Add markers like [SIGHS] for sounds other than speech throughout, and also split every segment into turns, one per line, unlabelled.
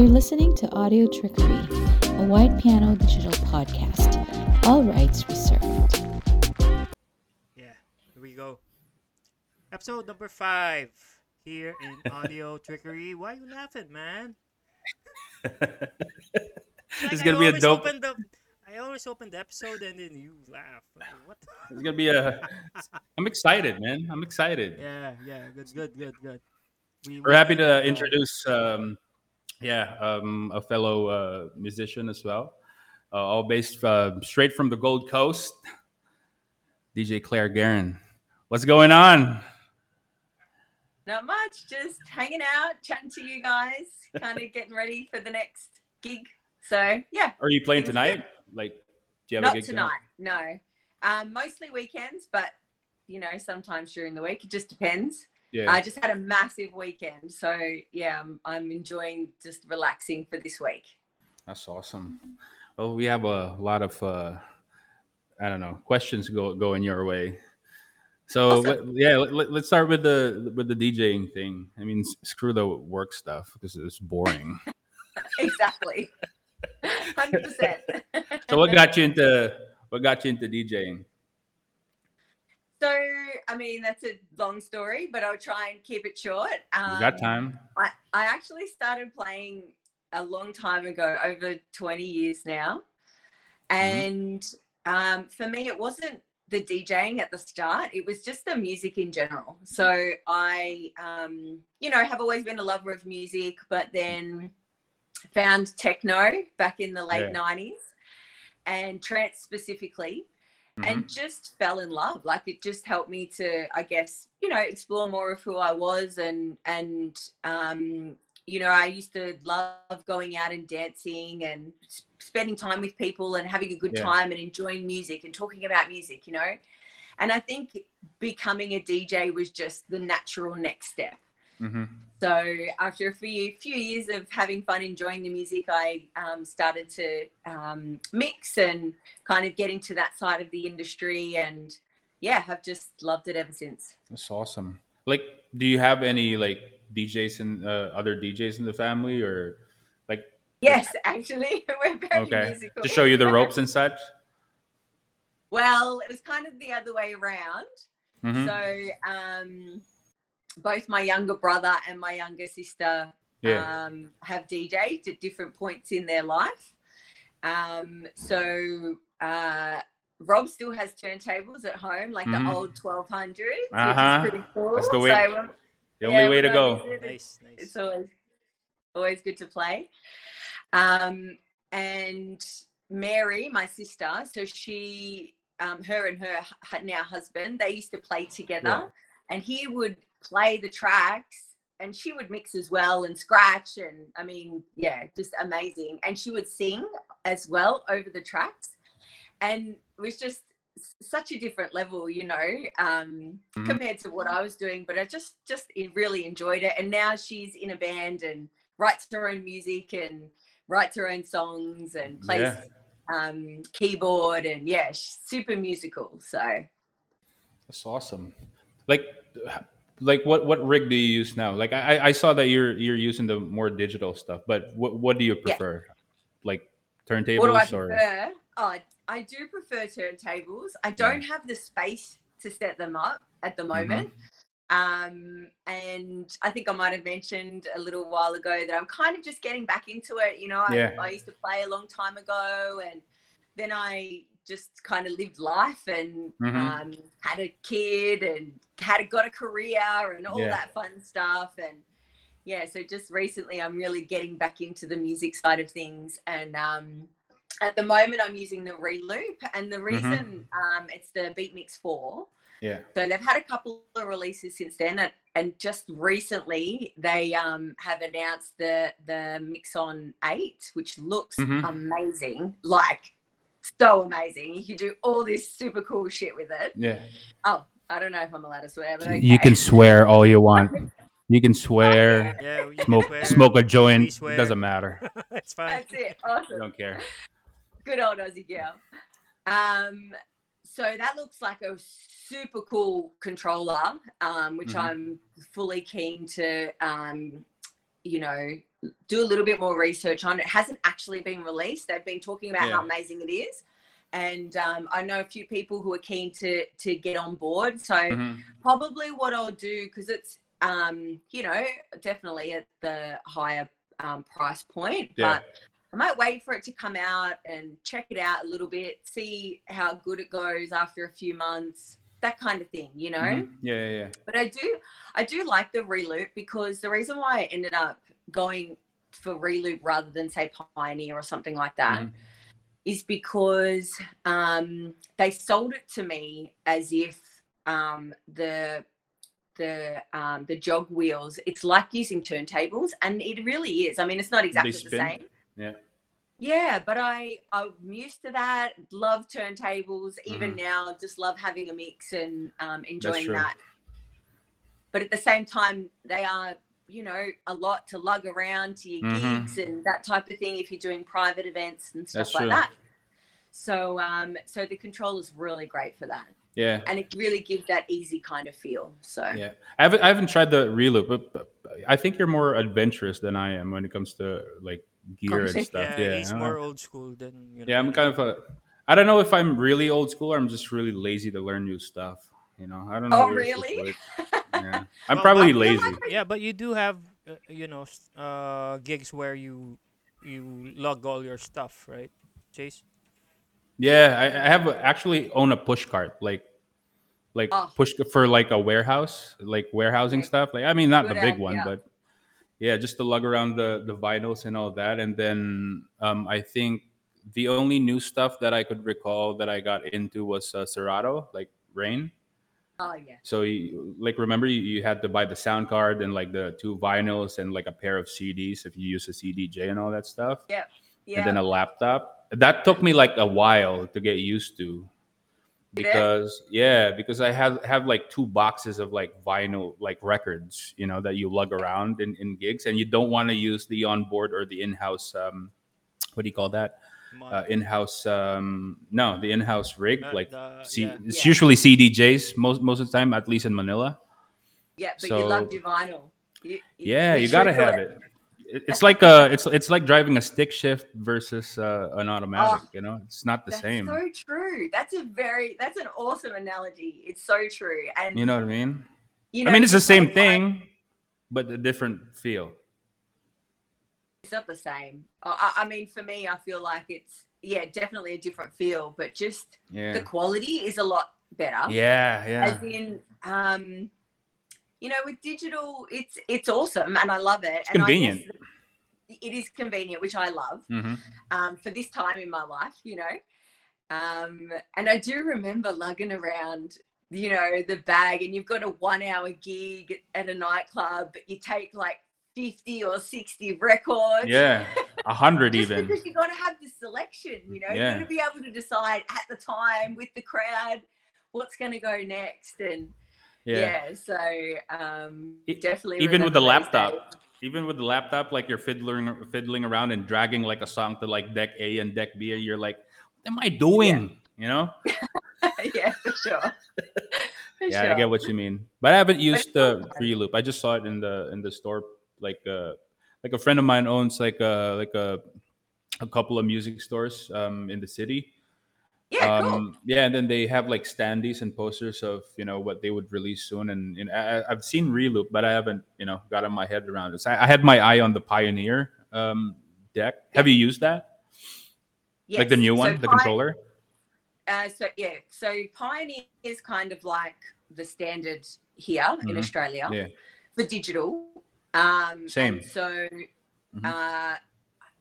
You're listening to Audio Trickery, a white piano digital podcast. All rights reserved.
Yeah, here we go. Episode number five here in [LAUGHS] Audio Trickery. Why are you laughing, man? [LAUGHS] Like,
It's gonna be a
always
dope.
Open the, I always open the episode and then you laugh. Like, what?
It's gonna be a. [LAUGHS] I'm excited, man. I'm excited.
yeah, yeah, good, good, good, good. We,
We're happy to
uh,
introduce, um, yeah, um, a fellow uh, musician as well, uh, all based uh, straight from the Gold Coast. DJ Claire Guerin. What's going on?
Not much, just hanging out, chatting to you guys, kind of getting ready for the next gig. So yeah,
Are you playing tonight? Like, do you have a
not
gig
tonight, no. Um, mostly weekends, but you know, sometimes during the week. It just depends.
Yeah.
I just had a massive weekend, so yeah, I'm, I'm enjoying just relaxing for this week.
That's awesome. Well, we have a lot of uh I don't know questions go going your way. So
Awesome.
let- yeah, let, us start with the with the DJing thing. I mean, screw the work stuff because it's boring. [LAUGHS]
exactly, hundred percent.
so what got you into what got you into DJing?
So, I mean, that's a long story, but I'll try and keep it short. Um,
You got time?
I, I actually started playing a long time ago, over 20 years now. And um, for me, it wasn't the DJing at the start, it was just the music in general. So I, um, you know, have always been a lover of music, but then found techno back in the late
Yeah.
90s and trance specifically
Mhm.
and just fell in love like it just helped me to i guess you know explore more of who i was and and um you know i used to love going out and dancing and spending time with people and having a good
Yeah.
time and enjoying music and talking about music you know and i think becoming a dj was just the natural next step
Mhm.
So after a few few years of having fun, enjoying the music, I um, started to um, mix and kind of get into that side of the industry, and yeah, have just loved it ever since.
That's awesome. Like, do you have any like DJs and uh, other DJs in the family, or like
Yes, actually, [LAUGHS] we're very
okay
musical.
to show you the [LAUGHS] ropes and such?
well, it was kind of the other way around.
Mhm.
So um, both my younger brother and my younger sister
yeah.
um, have DJed at different points in their life. Um, so uh, Rob still has turntables at home, like
Mhm.
the old 1200s,
Uh-huh.
which is pretty cool.
That's the way-
So, um,
the only
yeah,
way to go.
it's-
Nice, nice.
It's always always good to play. Um, and Mary, my sister, so she, um, her and her now husband, they used to play together,
Yeah.
and he would play the tracks, and she would mix as well and scratch, and I mean, yeah, just amazing. And she would sing as well over the tracks, and it was just such a different level, you know, um,
Mhm.
compared to what I was doing. But I just just really enjoyed it. And now she's in a band and writes her own music and writes her own songs and plays
Yeah.
um, keyboard and yeah, she's super musical. So
That's awesome. Like, like what what rig do you use now? Like, I I- saw that you're you're using the more digital stuff, but what what do you
Yeah.
prefer? Like
do I
turntables or
prefer? Oh, I- do prefer turntables. I don't have the space to set them up at
Mm-hmm.
the moment. Um, and I think I might have mentioned a little while ago that I'm kind of just getting back into it. You know, I, I used to play a long time ago, and then I just kind of lived life and
Mhm.
um, had a kid and had got a career and all
Yeah.
that fun stuff. And yeah, so just recently I'm really getting back into the music side of things. And um, at the moment I'm using the Reloop, and the reason um, it's the Beatmix 4.
yeah.
So they've had a couple of releases since then, and, and just recently they um, have announced the the Mixon Eight, which looks
Mhm.
amazing, like so amazing. You can do all this super cool shit with it.
Yeah.
Oh, I don't know if I'm allowed to swear, but
You can swear all you want. [LAUGHS] You can swear,
Yeah, you can
smoke
swear,
smoke a joint. It
swear.
doesn't matter. [LAUGHS]
it's fine.
That's it.
I
Awesome.
don't care.
Good old Aussie girl. Um, so that looks like a super cool controller, um, which
Mhm.
I'm fully keen to um, you know, do a little bit more research on it. it hasn't actually been released. They've been talking about how amazing it is. And um, I know a few people who are keen to to get on board. So
Mhm.
probably what I'll do because it's um, you know definitely at the higher um, price point,
Yeah.
but I might wait for it to come out and check it out a little bit, see how good it goes after a few months, that kind of thing, you know.
Mhm. Yeah, yeah, yeah.
But I do, I do like the reloop because the reason why I ended up going for reloop rather than say Pioneer or something like that is
Mhm.
because um, they sold it to me as if um, the the um, the jog wheels. It's like using turntables, and it really is. I mean, it's not exactly the same.
Yeah.
Yeah, but I I'm used to that. Love turntables. Even
Mhm.
now, just love having a mix and um, enjoying that. But at the same time, they are you know a lot to lug around to your
Mhm.
gigs and that type of thing if you're doing private events and stuff
That's
like
true.
that. So um so the controller's really great for that.
Yeah.
And it really gives that easy kind of feel. So
Yeah, I haven't, I haven't tried the reloop, but, but I think you're more adventurous than I am when it comes to like gear and stuff.
Yeah,
Yeah,
he's
I don't
more
know.
old school than you know.
yeah, I'm kind of a. I don't know if I'm really old school or I'm just really lazy to learn new stuff. You know, I don't know.
Oh,
where it's
really? [LAUGHS]
like- [LAUGHS] yeah, I'm
Well,
probably
but-
lazy.
Yeah, but you do have uh, you know s- uh, gigs where you you lug all your stuff, right, Chase?
Yeah, I, I have a, actually own a push cart, like like
Oh.
push for like a warehouse, like warehousing
Okay.
stuff. Like I mean, not
Good
the big one,
idea.
but yeah, just to lug around the the vinyls and all that. And then um, I think the only new stuff that I could recall that I got into was uh, Serato, like Rane.
Oh yeah.
So you, like remember you, you had to buy the sound card and like the two vinyls and like a pair of CDs if you use a CDJ and all that stuff
Yeah. Yeah.
and then a laptop. That took me like a while to get used to. Because yeah, because I have have like two boxes of like vinyl like records, you know, that you lug around in, in gigs and you don't want to use the onboard or the in-house um what do you call that?
Mon-
Uh, in-house um no, the in-house rig
uh,
like
the-
C-
yeah.
it's
Yeah.
usually CDJs most most of the time at least in Manila.
Yeah, but you loved
so-
your vinyl. You,
Yeah, you
sure
gotta have it. It- It's like uh it's it's like driving a stick shift versus uh, an automatic. you know, it's not the
That's
same.
so true. That's a very that's an awesome analogy. It's so true. And
You know what I mean?
you know,
I mean, it's the same
like, like,
thing, but a different feel.
It's not the same. I, I mean, for me, I feel like it's yeah, definitely a different feel, but just the quality is a lot better.
yeah, yeah.
As in, um, you know, with digital, it's it's awesome and I love it. and I guess
convenient.
It is convenient, which I love.
hmm
um, for this time in my life, you know. Um, and I do remember lugging around, you know, the bag, and you've got a one hour gig at a nightclub, but you take like 50 or 60 records.
Yeah, a hundred [LAUGHS]
Just
even.
because you got to have the selection, you know,
Yeah.
you got to be able to decide at the time with the crowd what's going to go next. And
Yeah.
yeah, so um,
E-
definitely.
even with the laptop.
days.
Even with the laptop, like you're fiddling fiddling around and dragging like a song to like deck A and deck B, and you're like, "What am I doing?" You know? [LAUGHS]
yeah, for sure. For [LAUGHS]
yeah, I get what you mean. But I haven't used the Reloop. I just saw it in the in the store. Like uh like a friend of mine owns like a like a a couple of music stores um in the city.
Yeah, cool.
um yeah, and then they have like standees and posters of you know what they would release soon. And, and I, I've seen Reloop, but I haven't you know gotten my head around it. So I, I had my eye on the Pioneer um deck. Have you used that? Like the
Yes.
new
So
one, the
Pi-
controller?
Uh, so yeah, so Pioneer is kind of like the standard here in
Mhm.
Australia
Yeah.
for digital. Um,
Same.
So
Mhm.
uh,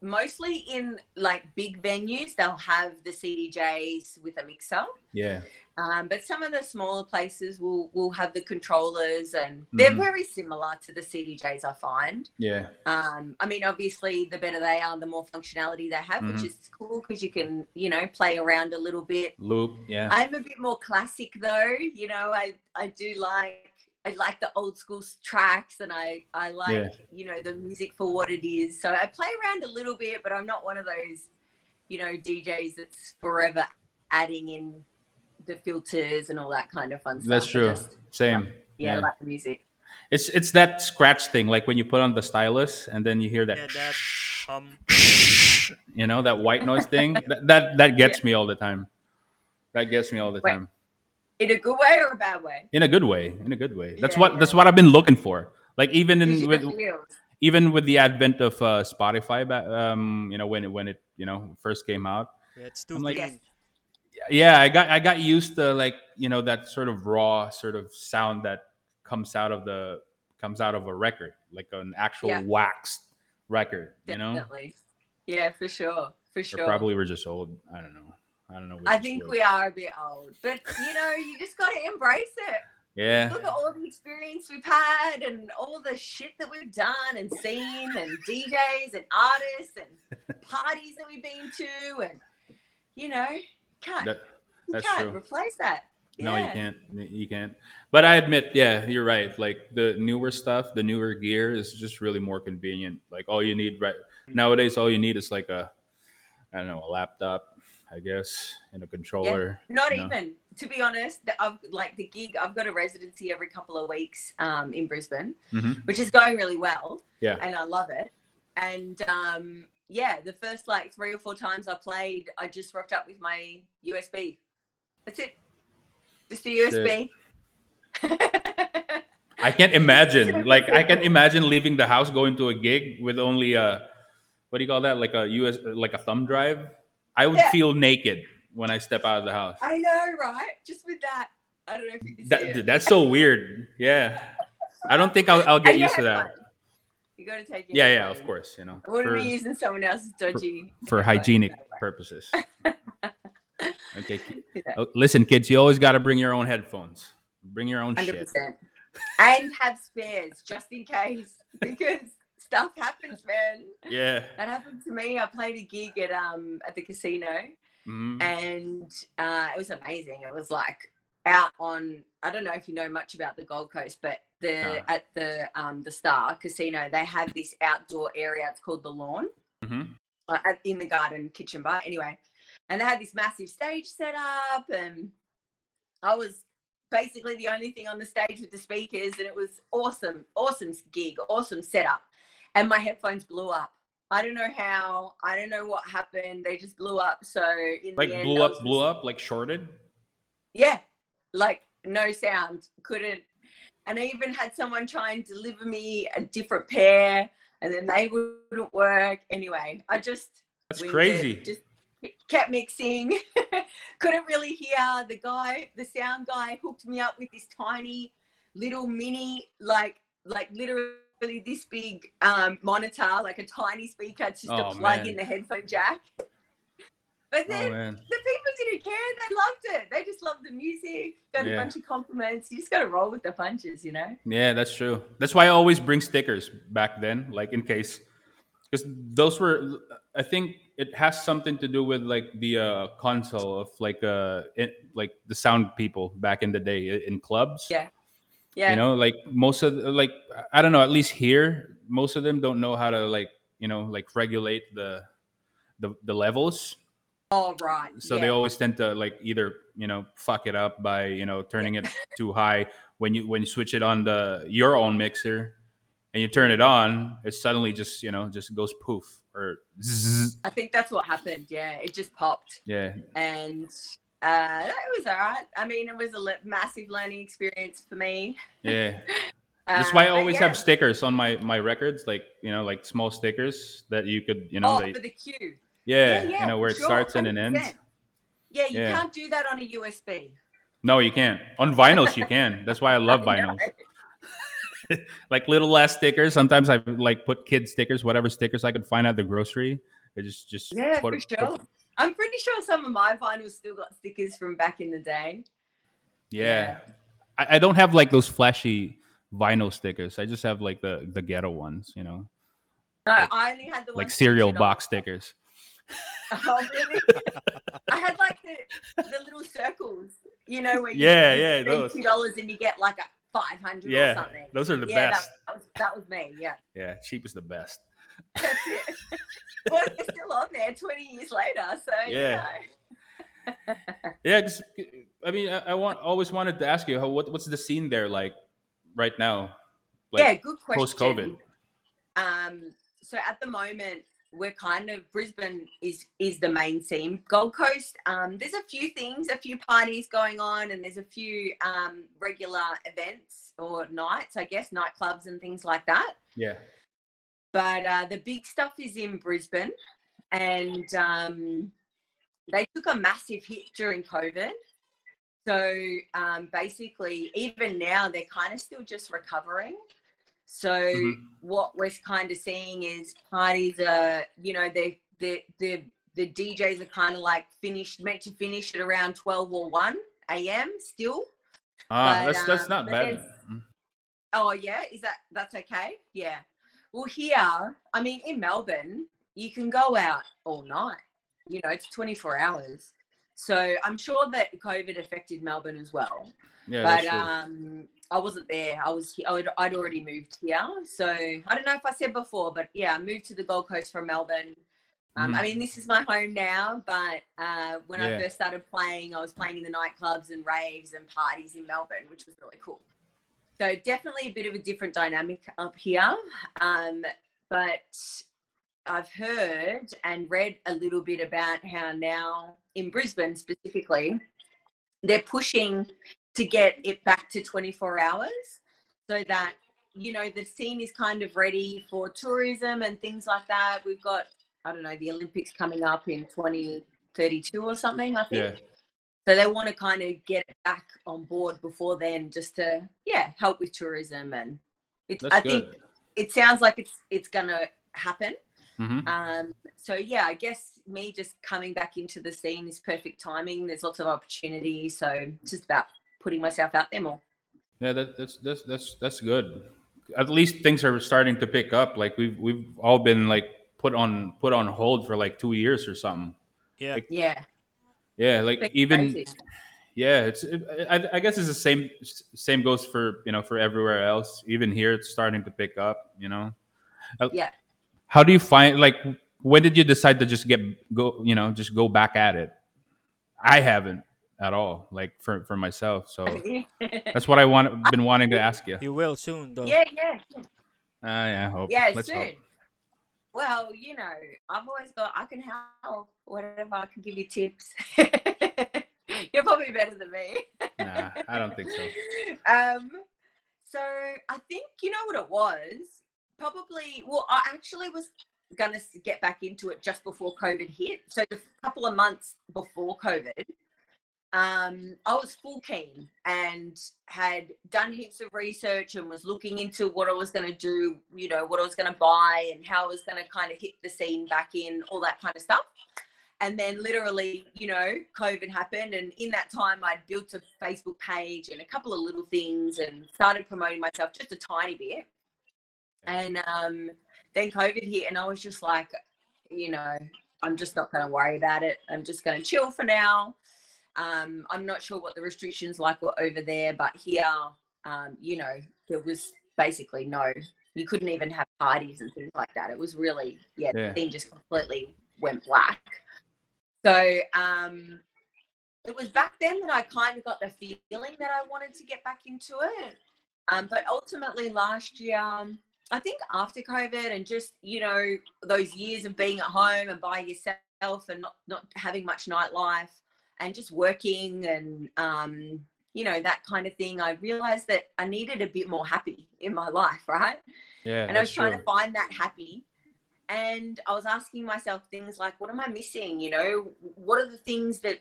mostly in like big venues, they'll have the CDJs with a mixer.
Yeah.
Um, but some of the smaller places will will have the controllers, and they're
Mhm.
very similar to the CDJs. I find.
Yeah.
Um, I mean, obviously, the better they are, the more functionality they have,
Mhm.
which is cool because you can, you know, play around a little bit.
Loop. Yeah.
I'm a bit more classic though. You know, I I do like I like the old school tracks, and I I like
Yeah.
you know the music for what it is. So I play around a little bit, but I'm not one of those, you know, DJs that's forever adding in the filters and all that kind of fun stuff.
That's true.
just-
Same.
yeah, I like the music.
It's it's that scratch thing, like when you put on the stylus and then you hear that,
Yeah, that um [LAUGHS]
you know, that white noise thing. that, that that gets me all the time. That gets me all the
Wait.
time.
In a good way or a bad way?
In a good way. In a good way. That's
Yeah,
what
yeah.
that's what I've been looking for. Like even in with even with the advent of uh, Spotify, ba- um, you know, when it when it you know first came out,
yeah, it's too
I'm like-
clean.
yeah, I got I got used to like you know that sort of raw sort of sound that comes out of the comes out of a record, like an actual
Yeah.
waxed record. You know,
Yeah, for sure. For
or
sure.
probably we're just old. I don't know. I don't know.
I think we are a bit old, but you know, you just got to embrace it.
Yeah,
Look at all the experience we've had and all the shit that we've done and seen, and DJs and artists and [LAUGHS] parties that we've been to, and you know, can't
that,
you can't
true.
replace that.
No, you can't. You can't. But I admit, yeah, you're right. Like the newer stuff, the newer gear is just really more convenient. Like all you need right mm-hmm. nowadays, all you need is like a, I don't know, a laptop, I guess, and a controller.
Not
you know?
even, to be honest. the- I've like the gig. I've got a residency every couple of weeks um, in Brisbane,
Mhm.
which is going really well.
Yeah.
and I love it. And um, yeah, the first like three or four times I played, I just rocked up with my USB. That's it. Just a USB. [LAUGHS]
I can't imagine. like I can't imagine leaving the house, going to a gig with only a, what do you call that? Like a US, like a thumb drive. I would
Yeah.
feel naked when I step out of the house.
I know, right? Just with that. I don't know if you can see
That,
it.
dude, that's so weird. Yeah, I don't think I'll, I'll get used to that.
You got to take your
Yeah, yeah, of course. You know,
I wouldn't
for,
be using someone else's dodgy.
for
headphones, [LAUGHS]
hygienic [LAUGHS] purposes. Okay. [LAUGHS]
Yeah.
oh, listen, kids, you always got to bring your own headphones. Bring your own
Hundred
shit.
And have spares just in case, because stuff happens, man.
Yeah.
That happened to me. I played a gig at um at the casino,
Mhm.
and uh, it was amazing. It was like out on. I don't know if you know much about the Gold Coast, but the
No.
at the um the Star Casino, they have this outdoor area. It's called the Lawn.
Mhm.
uh, in the garden kitchen bar anyway and they had this massive stage set up and i was basically the only thing on the stage with the speakers and it was awesome awesome gig awesome setup and my headphones blew up i don't know how i don't know what happened they just blew up so in
Like
end,
blew up, blew up, like shorted.
yeah like no sound couldn't and i even had someone try and deliver me a different pair and then they wouldn't work anyway i just
That's
winged it,
crazy.
Just kept mixing. [LAUGHS] Couldn't really hear the guy. The sound guy hooked me up with this tiny little mini, like like literally this big um, monitor, like a tiny speaker, just to
Oh,
plug
man.
in the headphone jack. But
Oh
then
man.
the people didn't care. They loved it. They just loved the music. Got
Yeah.
a bunch of compliments. You just got to roll with the punches, you know.
Yeah, that's true. That's why I always bring stickers back then, like in case, because those were. I think it has something to do with like the uh, console of like uh, it, like the sound people back in the day in clubs.
Yeah. Yeah.
You know, like most of the- like I don't know. At least here, most of them don't know how to like you know like regulate the the the levels.
All right.
so
yeah.
they always tend to like either you know fuck it up by you know turning it too high when you when you switch it on the your own mixer and you turn it on it suddenly just you know just goes poof or zzz.
I think that's what happened. Yeah, it just popped.
yeah
and uh, it was all right. I mean, it was a le- massive learning experience for me.
yeah [LAUGHS] that's why i
Uh,
always
yeah.
have stickers on my my records like you know like small stickers that you could you know
oh,
they,
for the cue.
yeah, you know where it
sure,
starts and it ends
100%. Yeah, you
Yeah.
can't do that on a USB.
no you can't on vinyls you can that's why i love [LAUGHS]
I
vinyls [LAUGHS] like little last stickers. Sometimes I like put kid stickers, whatever stickers I could find at the grocery. I just just
Yeah,
put,
for
put-
sure. I'm pretty sure some of my vinyls still got stickers from back in the day.
yeah. I, I don't have like those flashy vinyl stickers. I just have like the the ghetto ones, you know,
No,
Like-
I only had the
like cereal box stickers. [LAUGHS]
Oh, really? [LAUGHS] I had like the, the little circles, you know, where you,
Yeah, yeah,
spend
those.
two dollars and you get like a five hundred
Yeah,
or something.
those are the
yeah,
best.
That, that was that was me. Yeah,
Yeah, cheap is the best.
That's it. [LAUGHS] [LAUGHS] well, it's still on there twenty years later. So
Yeah.
You know.
Yeah, 'cause, I mean, I, I want always wanted to ask you how what what's the scene there like right now? Like,
yeah, good question.
post-COVID?
Um, so at the moment, we're kind of Brisbane is is the main scene. Gold Coast, um, there's a few things, a few parties going on, and there's a few um, regular events or nights, I guess, nightclubs and things like that.
Yeah.
But uh, the big stuff is in Brisbane, and um, they took a massive hit during COVID. So um, basically, even now, they're kind of still just recovering. So
Mhm.
what we're kind of seeing is parties are, you know, they the the the DJs are kind of like finished, meant to finish at around twelve or one a.m. Still.
Ah,
But,
that's that's
um,
not bad. Mm.
Oh yeah, is that that's okay? Yeah. Well, here, I mean, in Melbourne, you can go out all night. You know, it's twenty four hours. So I'm sure that COVID affected Melbourne as well.
Yeah,
but
that's true.
um, I wasn't there. I was I'd, I'd already moved here. So I don't know if I said before, but yeah, I moved to the Gold Coast from Melbourne. Um, I
Mhm.
mean, this is my [LAUGHS] home now, but uh, when I first started playing, I was playing in the nightclubs and raves and parties in Melbourne, which was really cool. So definitely a bit of a different dynamic up here. Um, but I've heard and read a little bit about how now in Brisbane specifically, they're pushing to get it back to 24 hours so that you know the scene is kind of ready for tourism and things like that we've got i don't know the olympics coming up in 2032 or something i think
yeah.
So they want to kind of get back on board before then just to yeah help with tourism and it's
That's
i
good.
think it sounds like it's it's gonna happen
Mhm.
um, so yeah, I guess me just coming back into the scene is perfect timing. There's lots of opportunity, so just about putting myself out there more.
Yeah, that, that's that's that's that's good. At least things are starting to pick up. Like we've we've all been like put on put on hold for like two years or something.
Yeah.
Like,
Yeah,
Yeah, like
Bit
even
crazy.
yeah, it's it, I, I guess it's the same same goes for you know for everywhere else. Even here, it's starting to pick up. You know. Uh,
Yeah.
How do you find like when did you decide to just get go you know just go back at it? I haven't at all. Like for for myself, so [LAUGHS] that's what I want been wanting to ask you.
You will soon, though.
yeah, yeah,
Ah, yeah, I hope.
yeah.
Let's
soon.
hope.
Well, you know, I've always got I can help whatever I can give you tips. [LAUGHS] You're probably better than me.
Nah, I don't think so. [LAUGHS]
um, so I think you know what it was. Probably, well, I actually was gonna get back into it just before COVID hit. So a couple of months before COVID, um, I was full keen and had done heaps of research and was looking into what I was going to do, you know, what I was going to buy and how I was going to kind of hit the scene back in, all that kind of stuff. And then literally, you know, COVID happened. And in that time, I'd built a Facebook page and a couple of little things and started promoting myself just a tiny bit. And um, then COVID hit, and I was just like, you know, I'm just not going to worry about it. I'm just going to chill for now. Um, I'm not sure what the restrictions like were over there, but here, um, you know, there was basically no. You couldn't even have parties and things like that. It was really, yeah,
Yeah.
the thing just completely went black. So um, it was back then that I kind of got the feeling that I wanted to get back into it. Um, but ultimately, last year, um, I think after COVID and just you know those years of being at home and by yourself and not not having much nightlife and just working and um, you know that kind of thing, I realized that I needed a bit more happy in my life, right?
Yeah,
and I was trying
true.
to find that happy. And I was asking myself things like, what am I missing? You know, what are the things that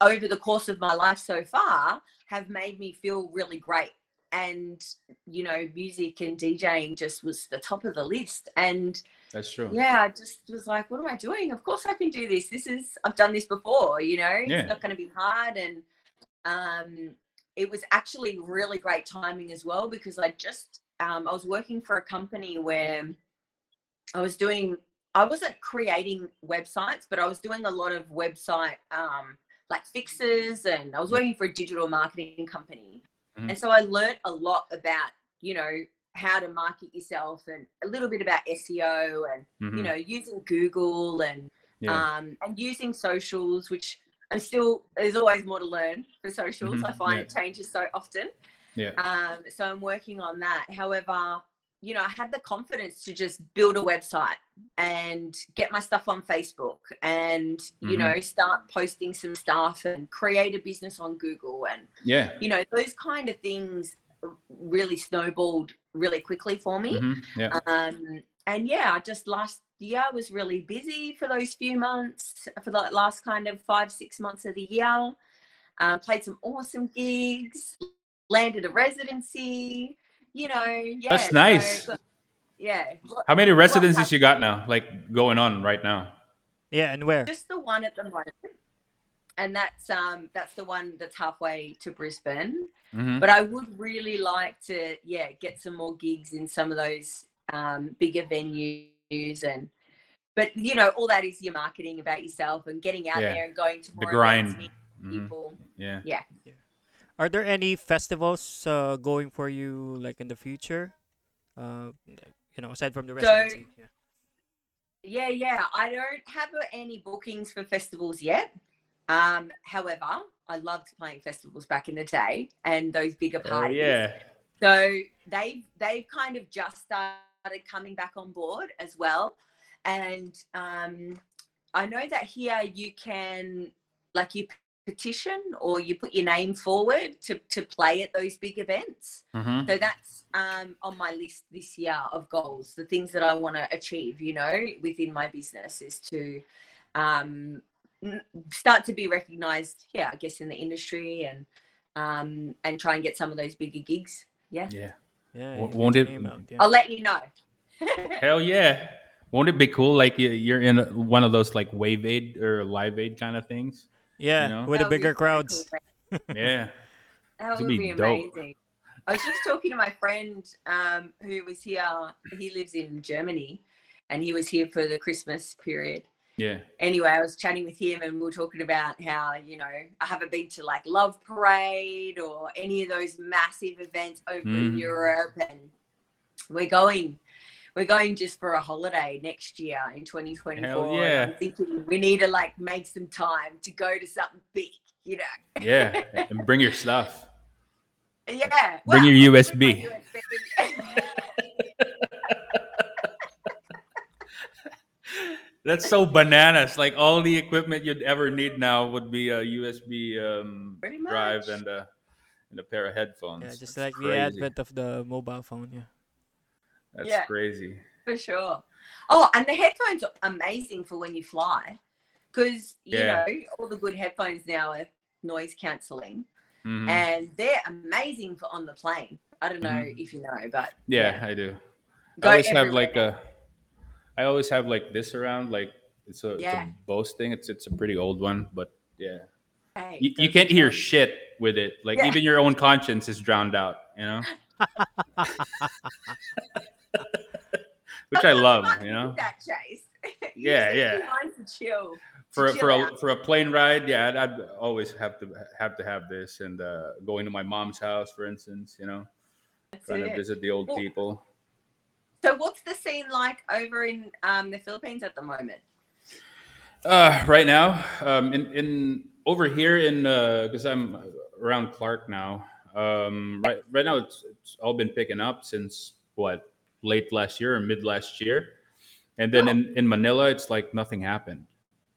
over the course of my life so far have made me feel really great? And, you know, music and DJing just was the top of the list. And
That's true.
yeah, I just was like, what am I doing? Of course I can do this. This is, I've done this before, you know,
Yeah.
it's not going to be hard. And um, it was actually really great timing as well because I just, um, I was working for a company where I was doing, I wasn't creating websites, but I was doing a lot of website um, like fixes and I was working for a digital marketing company.
Mhm.
And so I learned a lot about, you know, how to market yourself and a little bit about SEO and,
Mhm.
you know, using Google and,
yeah.
um, and using socials, which I'm still, there's always more to learn for socials. I
Mhm.
find
Yeah.
it changes so often.
Yeah.
Um, so I'm working on that. However, you know, I had the confidence to just build a website and get my stuff on Facebook and, you
Mhm.
know, start posting some stuff and create a business on Google. And,
Yeah.
you know, those kind of things really snowballed really quickly for me.
Mhm, Yeah.
Um, and yeah, I just last year was really busy for those few months, for the last kind of five, six months of the year. Um, played some awesome gigs, landed a residency, you know. Yeah,
That's
so
nice.
got- yeah,
How many residencies
happened-
you got now? Like going on right now?
Yeah, and where?
just the one at the moment. And that's um that's the one that's halfway to Brisbane.
Mhm.
but I would really like to, yeah, get some more gigs in some of those um, bigger venues and. But you know, all that is your marketing about yourself and getting out
Yeah.
there and going to more events,
grind.
meeting
Mhm,
people.
Yeah.
Are there any festivals uh, going for you like in the future? Uh, you know, aside from the
So-
residency. yeah.
Yeah, yeah. I don't have uh, any bookings for festivals yet. Um, however, I loved playing festivals back in the day and those bigger parties.
Oh
parties.
yeah.
So they've they've kind of just started coming back on board as well. And um, I know that here you can like you petition or you put your name forward to to play at those big events.
Mhm.
So that's um, on my list this year of goals. The things that I want to achieve, you know, within my business is to um, start to be recognized. Yeah, I guess in the industry and um, and try and get some of those bigger gigs. Yeah,
Yeah.
Yeah.
W- won't it-
name yeah.
I'll let you know. [LAUGHS]
Hell yeah. Won't it be cool? Like you- you're in one of those like Wave Aid or Live Aid kind of things.
Yeah,
know?
with the
That would be
bigger crowds.
cool. [LAUGHS]
Yeah.
That
It'd
would
be
be, amazing. I was just talking to my friend um, who was here. He lives in Germany, and he was here for the Christmas period.
Yeah.
Anyway, I was chatting with him, and we were talking about how you know I haven't been to like Love Parade or any of those massive events over in
Mhm.
Europe, and we're going. We're going just for a holiday next year in 2024. and
yeah.
I'm thinking we need to like make some time to go to something big, you know.
Yeah. [LAUGHS] and bring your stuff.
Yeah.
Bring
well,
your
bring
USB.
USB.
That's so bananas. Like all the equipment you'd ever need now would be a USB um, drive and a and a pair of headphones.
Yeah, just
That's
like
crazy.
the advent of the mobile phone. Yeah.
That's
Yeah.
crazy.
For sure. Oh, and the headphones are amazing for when you fly. Because, you
Yeah.
know, all the good headphones now are noise cancelling.
Mhm.
And they're amazing for on the plane. I don't know
Mhm.
if you know, but
Yeah, I do.
Go
I always have like a. I always have like this around. Like it's a,
Yeah.
it's a Bose thing. It's it's a pretty old one, but yeah,
hey,
you, you can't hear shit with it. Like
Yeah.
even your own conscience is drowned out. You know. [LAUGHS] [LAUGHS] [LAUGHS] Which I love. You know.
That chase. [LAUGHS]
Yeah, yeah.
chill.
for for a
out.
for a plane ride, yeah, I'd, I'd always have to have to have this and uh, going to my mom's house, for instance, you know,
That's
trying to visit the old
Well,
people.
So, what's the scene like over in um, the Philippines at the moment?
Uh, right now, um, in in over here in because I'm around Clark now. Um, right right now, it's it's all been picking up since what late last year or mid last year, and then
Oh.
in in Manila, it's like nothing happened.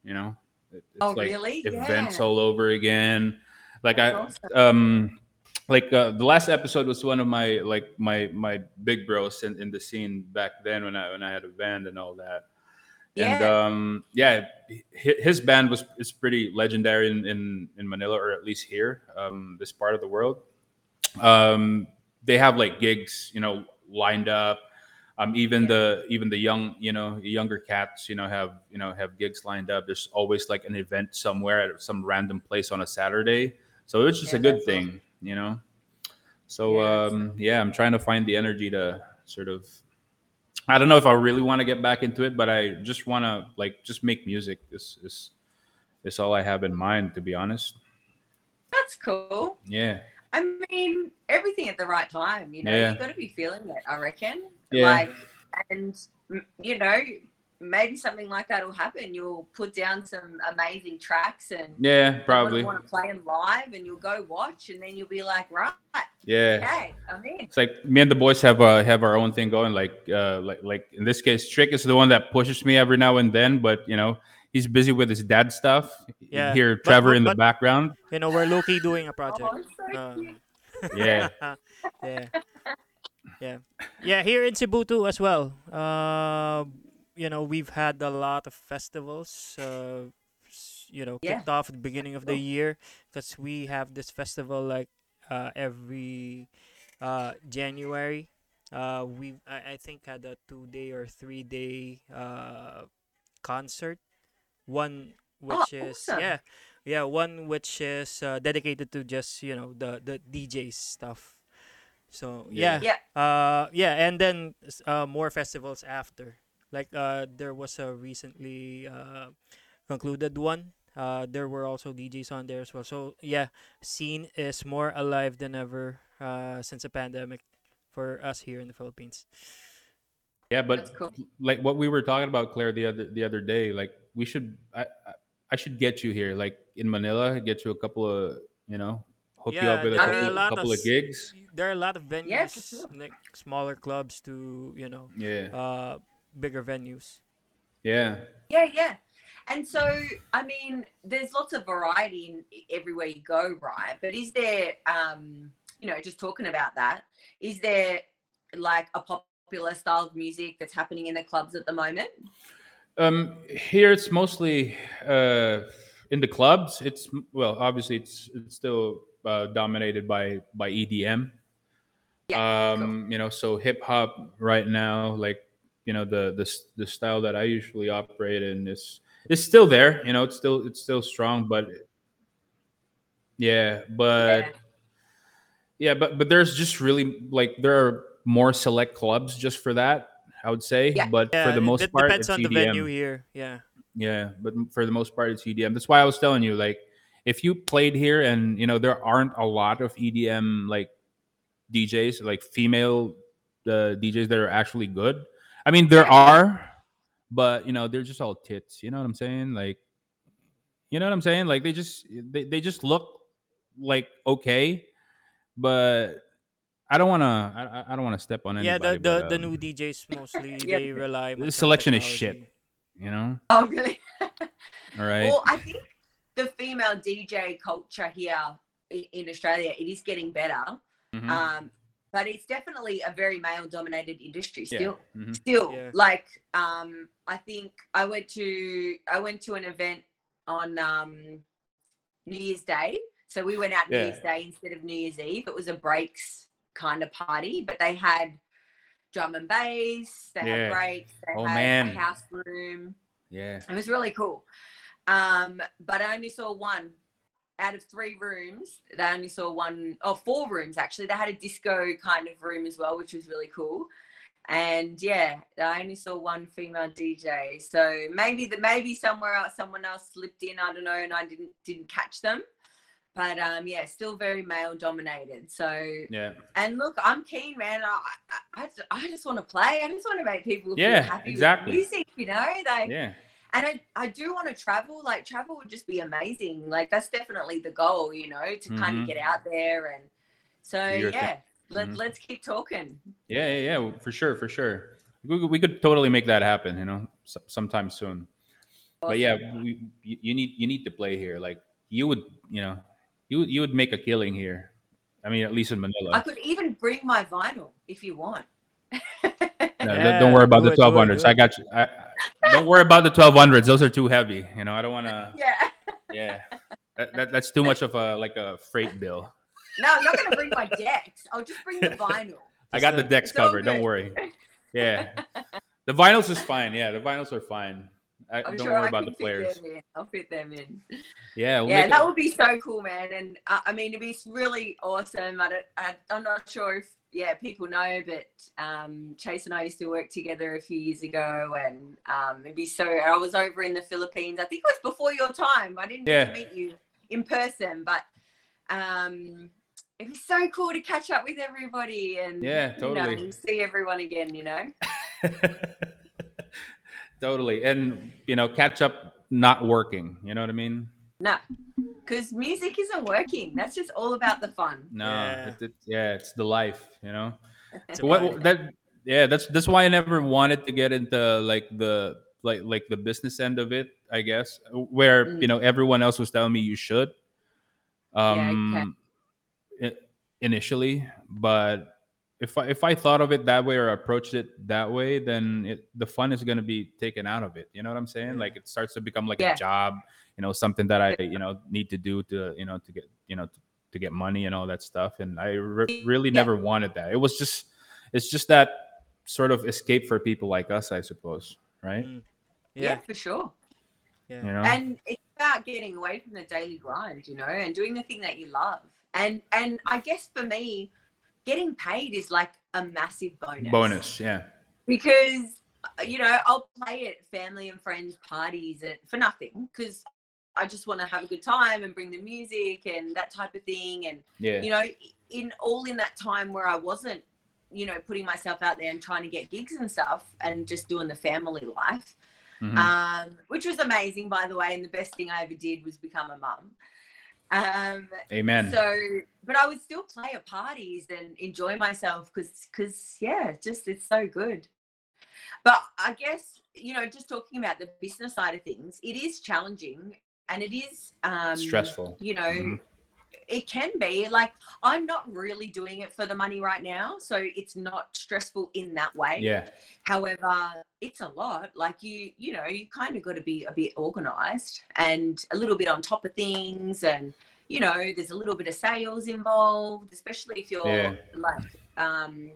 You know, It- it's
Oh,
like
really?
events
Yeah.
all over again. Like I
awesome.
um like uh, the last episode was one of my like my my big bros in, in the scene back then when I when I had a band and all that.
Yeah.
And um yeah, his band was is pretty legendary in, in in Manila or at least here, um this part of the world. Um they have like gigs, you know, lined up. Um even the even the young, you know, younger cats, you know, have, you know, have gigs lined up. There's always like an event somewhere at some random place on a Saturday. So it's just
Yeah,
a good thing, you know. So
Yeah,
um yeah, I'm trying to find the energy to sort of I don't know if I really want to get back into it, but I just want to like just make music. This is is all I have in mind, to be honest.
That's cool.
Yeah,
I mean, everything at the right time. You know,
Yeah.
you got to be feeling it. I reckon.
Yeah.
Like, and you know, maybe something like that will happen. You'll put down some amazing tracks and
Yeah, probably.
want to play them live, and you'll go watch, and then you'll be like, right,
Yeah.
okay, I'm in.
It's like me and the boys have uh, have our own thing going. Like uh, like like in this case, Trick is the one that pushes me every now and then, but you know he's busy with his dad stuff. You
Yeah,
hear Trevor
but-
in the
but-
background.
You know, we're low key doing a project.
Oh, so
Uh. [LAUGHS]
Yeah. [LAUGHS]
yeah. Yeah. Yeah, here in Cebu too as well. Uh, you know, we've had a lot of festivals. Uh, you know,
Yeah.
kicked off at the beginning of the year because we have this festival like uh, every uh, January. Uh, we I, I think had a two day or three day uh, concert. One which is
awesome.
yeah, yeah, one which is uh, dedicated to just you know the the DJs stuff. So
Yeah.
yeah,
Yeah.
uh, yeah, and then uh, more festivals after. Like uh, there was a recently uh, concluded one. Uh, there were also DJs on there as well. So yeah, scene is more alive than ever uh, since the pandemic for us here in the Philippines.
Yeah, but
cool.
like what we were talking about, Claire, the other the other day, like we should I I- I should get you here, like in Manila, get you a couple of you know hook you up with a couple,
a
lot
couple
of
of gigs.
There are a lot of venues,
Yeah, for sure.
like smaller clubs to you know
Yeah,
uh, bigger venues.
yeah,
Yeah, yeah. And so, I mean, there's lots of variety in everywhere you go, right? But is there, um, you know, just talking about that, is there like a popular style of music that's happening in the clubs at the moment?
Um, here it's mostly uh, in the clubs. It's well, obviously it's it's still uh, dominated by by EDM.
Yeah,
um, you know, so hip hop right now, like you know, the the the style that I usually operate in is is still there. You know, it's still it's still strong, but yeah, but
Yeah.
yeah, but but there's just really like there are more select clubs just for that. I would say,
Yeah.
but
Yeah,
for the
it
most
de-
part,
depends
it's
on the venue here. Yeah.
Yeah, but for the most part, it's EDM. That's why I was telling you, like, if you played here and you know there aren't a lot of EDM like DJs, like female uh, DJs that are actually good. I mean, there are, but you know they're just all tits. You know what I'm saying? Like, you know what I'm saying? Like they just they, they just look like okay, but I don't want to I, I- I don't want to step on
Yeah,
anybody.
the the,
but,
the
um,
new DJs mostly
Yeah. [LAUGHS]
they rely.
The
much on
selection is shit. You know,
Oh, really? [LAUGHS]
all right.
Well, I think the female DJ culture here in Australia, it is getting better.
Mhm.
Um, but it's definitely a very male dominated industry
Yeah.
still.
Mhm.
still
Yeah.
like um i think i went to i went to an event on um new year's day so we went out new
Yeah.
year's day instead of new year's eve it was a breaks kind of party but they had drum and bass they
Yeah.
had breaks they
Oh,
had
man.
a house room.
Yeah.
it was really cool. Um but i only saw one out of three rooms. They only saw one or four rooms actually. They had a disco kind of room as well which was really cool. And yeah i only saw one female dj so maybe the maybe somewhere else someone else slipped in i don't know and i didn't didn't catch them but um yeah still very male dominated so
Yeah.
and look i'm keen man i i, I, just want to play i just want to make people
Yeah,
feel happy
exactly.
with music you know like
Yeah.
and I, I do want to travel like travel would just be amazing like that's definitely the goal you know to kind
Mhm.
of get out there and so
your thing.
yeah let,
Mhm.
let's keep talking
Yeah, yeah, yeah, for sure, for sure. We, could- we could totally make that happen, you know, sometime soon. But yeah, we, you need you need to play here. Like you would, you know, you would- you would make a killing here. I mean, at least in Manila.
i could even bring my vinyl if you want
No, don't-
Yeah,
don't worry about
do
the
it, do it,
twelve hundreds.
do
I got you. I, I- don't worry about the twelve hundreds. Those are too heavy. You know, I don't want to. [LAUGHS]
yeah
Yeah, that, that, that's too much of a like a freight bill.
no i'm not going to bring my decks i'll just bring the [LAUGHS] vinyl
I got the decks
It's all
covered. Don't worry. [LAUGHS] Yeah, the vinyls is fine. Yeah, the vinyls are fine. I,
i'm
don't
sure
worry
I
about the players.
fit them in i'll fit them in
Yeah, we'll
yeah, that
it-
would be so cool, man. And uh, I mean, it'd be really awesome. I don't, I, I'm not sure if yeah people know, but um, Chase and I used to work together a few years ago, and um, it'd be so. I was over in the Philippines. I think it was before your time. I didn't
Yeah.
meet you in person, but um, it'd be so cool to catch up with everybody and
Yeah,
you know,
totally.
see everyone again. You know. [LAUGHS]
totally. And you know, catch up not working. You know what I mean?
No, because music isn't working. That's just all about the fun.
No,
Yeah.
It, it- yeah, it's the life. You know. [LAUGHS] So what that yeah, that's that's why I never wanted to get into like the like like the business end of it, I guess, where
Mm.
you know everyone else was telling me you should.
okay.
Um i- initially, but if I if I thought of it that way or approached it that way, then it, the fun is going to be taken out of it. You know what I'm saying? Like it starts to become like
Yeah.
a job, you know, something that I you know need to do to you know to get you know to get money and all that stuff. And I re- really
Yeah.
never wanted that. It was just it's just that sort of escape for people like us, I suppose, right?
Mm.
Yeah.
yeah,
for sure.
yeah.
You know,
And it's about getting away from the daily grind, you know, and doing the thing that you love. And and I guess for me, getting paid is like a massive bonus.
bonus, yeah,
because uh, you know I'll play at family and friends parties and for nothing because I just want to have a good time and bring the music and that type of thing and
yeah,
you know in all in that time where I wasn't you know putting myself out there and trying to get gigs and stuff and just doing the family life
Mhm.
um which was amazing by the way and the best thing I ever did was become a mum um
amen.
so, but I would still play at parties and enjoy myself because, because yeah, just it's so good. But I guess you know, just talking about the business side of things, it is challenging and it is um,
Stressful.
You know,
Mhm.
It can be like I'm not really doing it for the money right now, so it's not stressful in that way.
yeah,
However, it's a lot. Like you, you know, you kind of got to be a bit organized and a little bit on top of things, and you know, there's a little bit of sales involved, especially if you're
Yeah.
like um,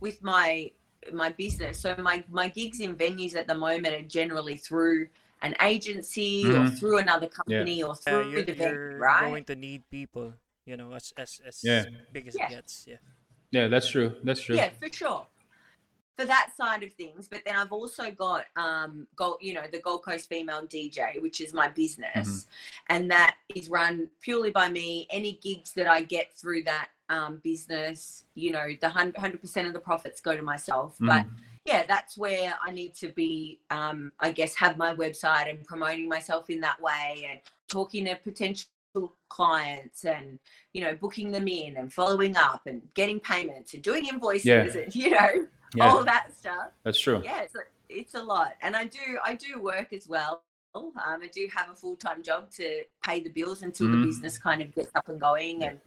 with my my business. So my my gigs in venues at the moment are generally through an agency or
Mhm.
through another company or
Yeah,
through
you're,
the venue,
you're
right?
going to need people, you know, as as as
Yeah.
big as
Yeah.
it gets. Yeah.
yeah. That's true. That's true.
Yeah, for sure. For that side of things, but then I've also got um Gold, you know, the Gold Coast Female DJ, which is my business, and that is run purely by me. Any gigs that I get through that um, business, you know, the hundred percent of the profits go to myself. But
Mhm.
Yeah, that's where I need to be. Um, I guess have my website and promoting myself in that way, and talking to potential clients, and you know, booking them in and following up and getting payments and doing invoices,
Yeah.
and [LAUGHS] you know,
yeah,
all that stuff.
that's true.
Yeah, it's a, it's a lot, and I do I do work as well. Um, I do have a full time job to pay the bills until
Mhm.
the business kind of gets up and going. And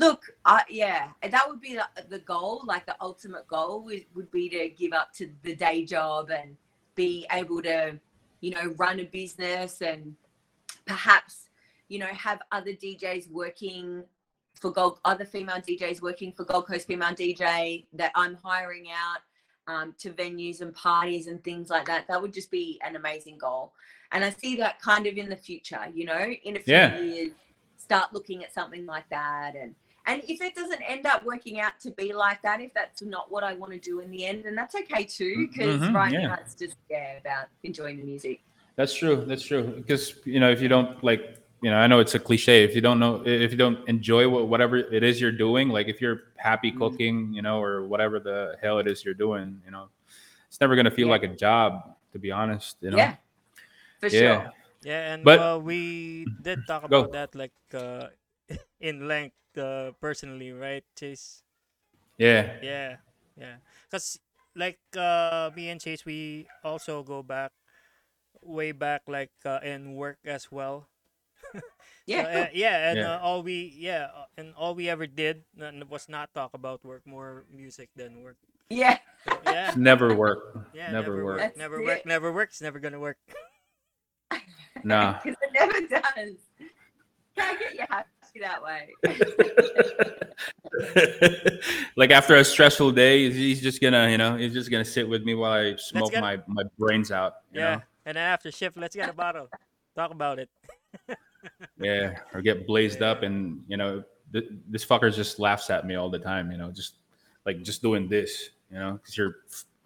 look, I yeah, that would be the, the goal. Like the ultimate goal would, would be to give up to the day job and be able to, you know, run a business and perhaps, you know, have other DJs working for Gold, other female DJs working for Gold Coast Female DJ that I'm hiring out um, to venues and parties and things like that. That would just be an amazing goal. And I see that kind of in the future, you know, in a few
Yeah.
years, start looking at something like that. And and if it doesn't end up working out to be like that, if that's not what I want to do in the end, then that's okay too. Because
Mhm,
right
yeah.
now it's just yeah about enjoying the music.
That's true. That's true. Because you know, if you don't like, you know, I know it's a cliche. If you don't know, if you don't enjoy what, whatever it is you're doing, like if you're happy
Mhm.
cooking, you know, or whatever the hell it is you're doing, you know, it's never gonna feel
Yeah.
like a job, to be honest. You know.
Yeah, for
Yeah.
sure.
Yeah, and
But-
uh, we did talk
Go.
about that like uh, [LAUGHS] in length uh, personally, right, Chase?
Yeah.
Yeah, yeah. Cause like uh, me and Chase, we also go back way back like uh, in work as well. [LAUGHS]
Yeah,
So, uh, yeah, and
Yeah.
Uh, all we yeah, uh, and all we ever did was not talk about work, more music than work.
yeah.
So, yeah,
Never work.
yeah,
never, work.
That's
never
it.
work, never works, never gonna work.
Nah. [LAUGHS]
Because it never does. Can't get you happy that way. [LAUGHS]
like after a stressful day, he's- he's just gonna, you know, he's just gonna sit with me while I smoke
get-
my my brains out. You
Yeah,
know?
and then after shift, let's get a bottle, talk about it. [LAUGHS]
yeah, or get blazed up, and you know, th- this fucker just laughs at me all the time. You know, just like just doing this, you know, because you're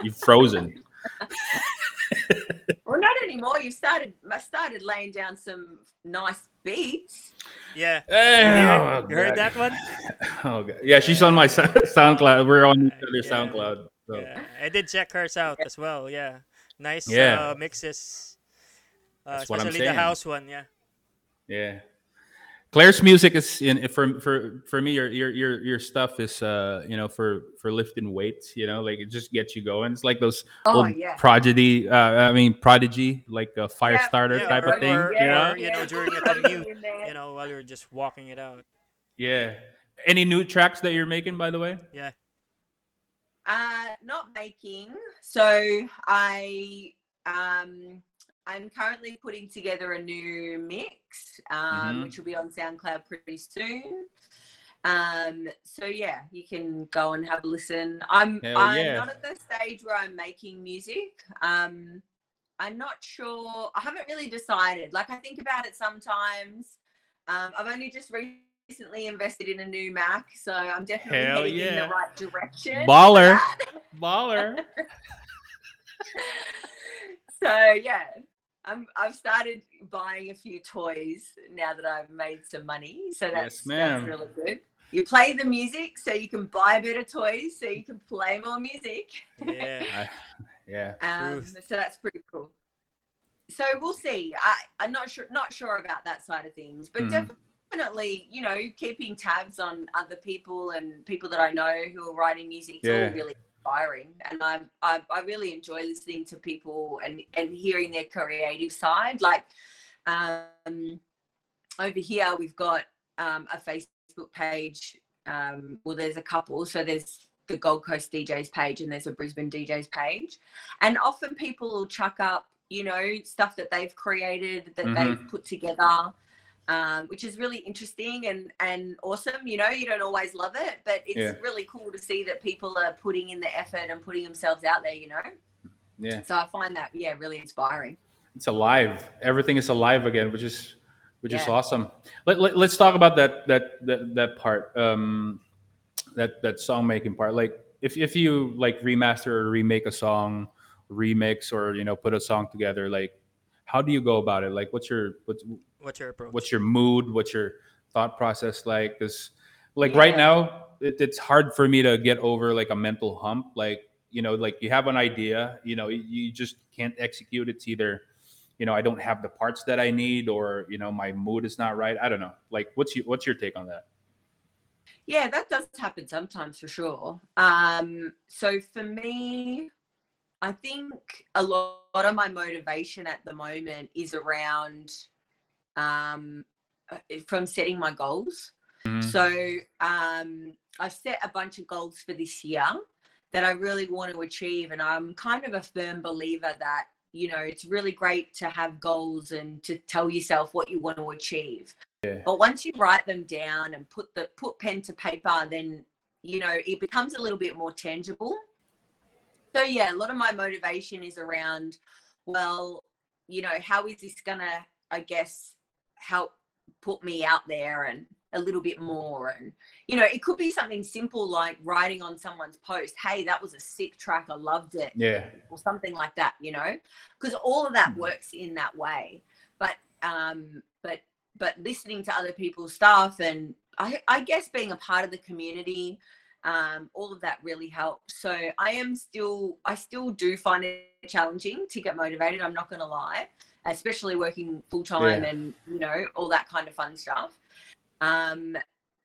you're frozen. [LAUGHS]
well, not anymore. You started. I started laying down some nice beats.
Yeah,
Oh,
you heard that one? [LAUGHS]
Oh god, yeah, she's on my SoundCloud. We're on each other's
Yeah.
SoundCloud. So.
Yeah, I did check hers out as well. Yeah, Nice
Yeah.
uh, mixes. Uh,
That's what I'm
especially the house one, yeah.
Yeah. Claire's music is in for for for me your your your your stuff is uh you know for for lifting weights you know like it just gets you going it's like those
Oh
old
yeah.
prodigy uh, I mean prodigy like a fire
Yeah,
starter
yeah,
type
or-
of thing
or-
you know
or, you know, during a
Putting
commute. You know, while you're just walking it out.
yeah any new tracks that you're making by the way
Yeah.
Uh, not making. So I um I'm currently putting together a new mix, um,
Mhm.
which will be on SoundCloud pretty soon. Um, so yeah, you can go and have a listen. I'm
Hell
I'm
yeah.
not at the stage where I'm making music. Um, I'm not sure. I haven't really decided. Like I think about it sometimes. Um, I've only just recently invested in a new Mac, so I'm definitely
Hell
heading in the right direction.
Baller. baller [LAUGHS]
so yeah, I'm I've started buying a few toys now that I've made some money. So that's,
Yes, ma'am.
that's really good. You play the music so you can buy better toys so you can play more music.
Yeah. [LAUGHS]
Yeah
Um, so that's pretty cool. So we'll see. I, I'm not sure not sure about that side of things, but
Mhm.
definitely, you know, keeping tabs on other people and people that I know who are writing music is all really inspiring. And I'm I, I really enjoy listening to people and and hearing their creative side. Like um over here we've got um a Facebook page. Um well there's a couple. So there's the Gold Coast DJs page and there's a Brisbane DJs page. And often people will chuck up, you know, stuff that they've created that
Mhm.
they've put together, um, which is really interesting and and awesome. You know, you don't always love it, but it's
Yeah.
really cool to see that people are putting in the effort and putting themselves out there. You know,
yeah
so I find that yeah really inspiring.
it's alive everything is alive again which is which is
Yeah.
awesome let, let, us talk about that that that, that part um that that song making part like if, if you like remaster or remake a song remix or you know put a song together like how do you go about it like what's your what's
What's your approach?
what's your mood? What's your thought process like? Because like right now it, it's hard for me to get over like a mental hump. Like you know like you have an idea you know you, you just can't execute. It's either you know i don't have the parts that i need or you know my mood is not right. I don't know. Like what's your what's your take on that?
Yeah, that does happen sometimes for sure. Um, so for me, I think a lot, of my motivation at the moment is around um, uh, from setting my goals.
Mhm.
So um, I've set a bunch of goals for this year that I really want to achieve, and I'm kind of a firm believer that you know it's really great to have goals and to tell yourself what you want to achieve.
Yeah.
But once you write them down and put the put pen to paper, then you know it becomes a little bit more tangible. So yeah, a lot of my motivation is around, well, you know, how is this gonna, I guess, help put me out there and a little bit more and you know it could be something simple like writing on someone's post hey that was a sick track i loved it
yeah.
or something like that you know? Because all of that
Mhm.
works in that way. But um but but listening to other people's stuff and i i guess being a part of the community um all of that really helps. So i am still i still do find it challenging to get motivated i'm not going to lie especially working full time
Yeah.
and you know all that kind of fun stuff. Um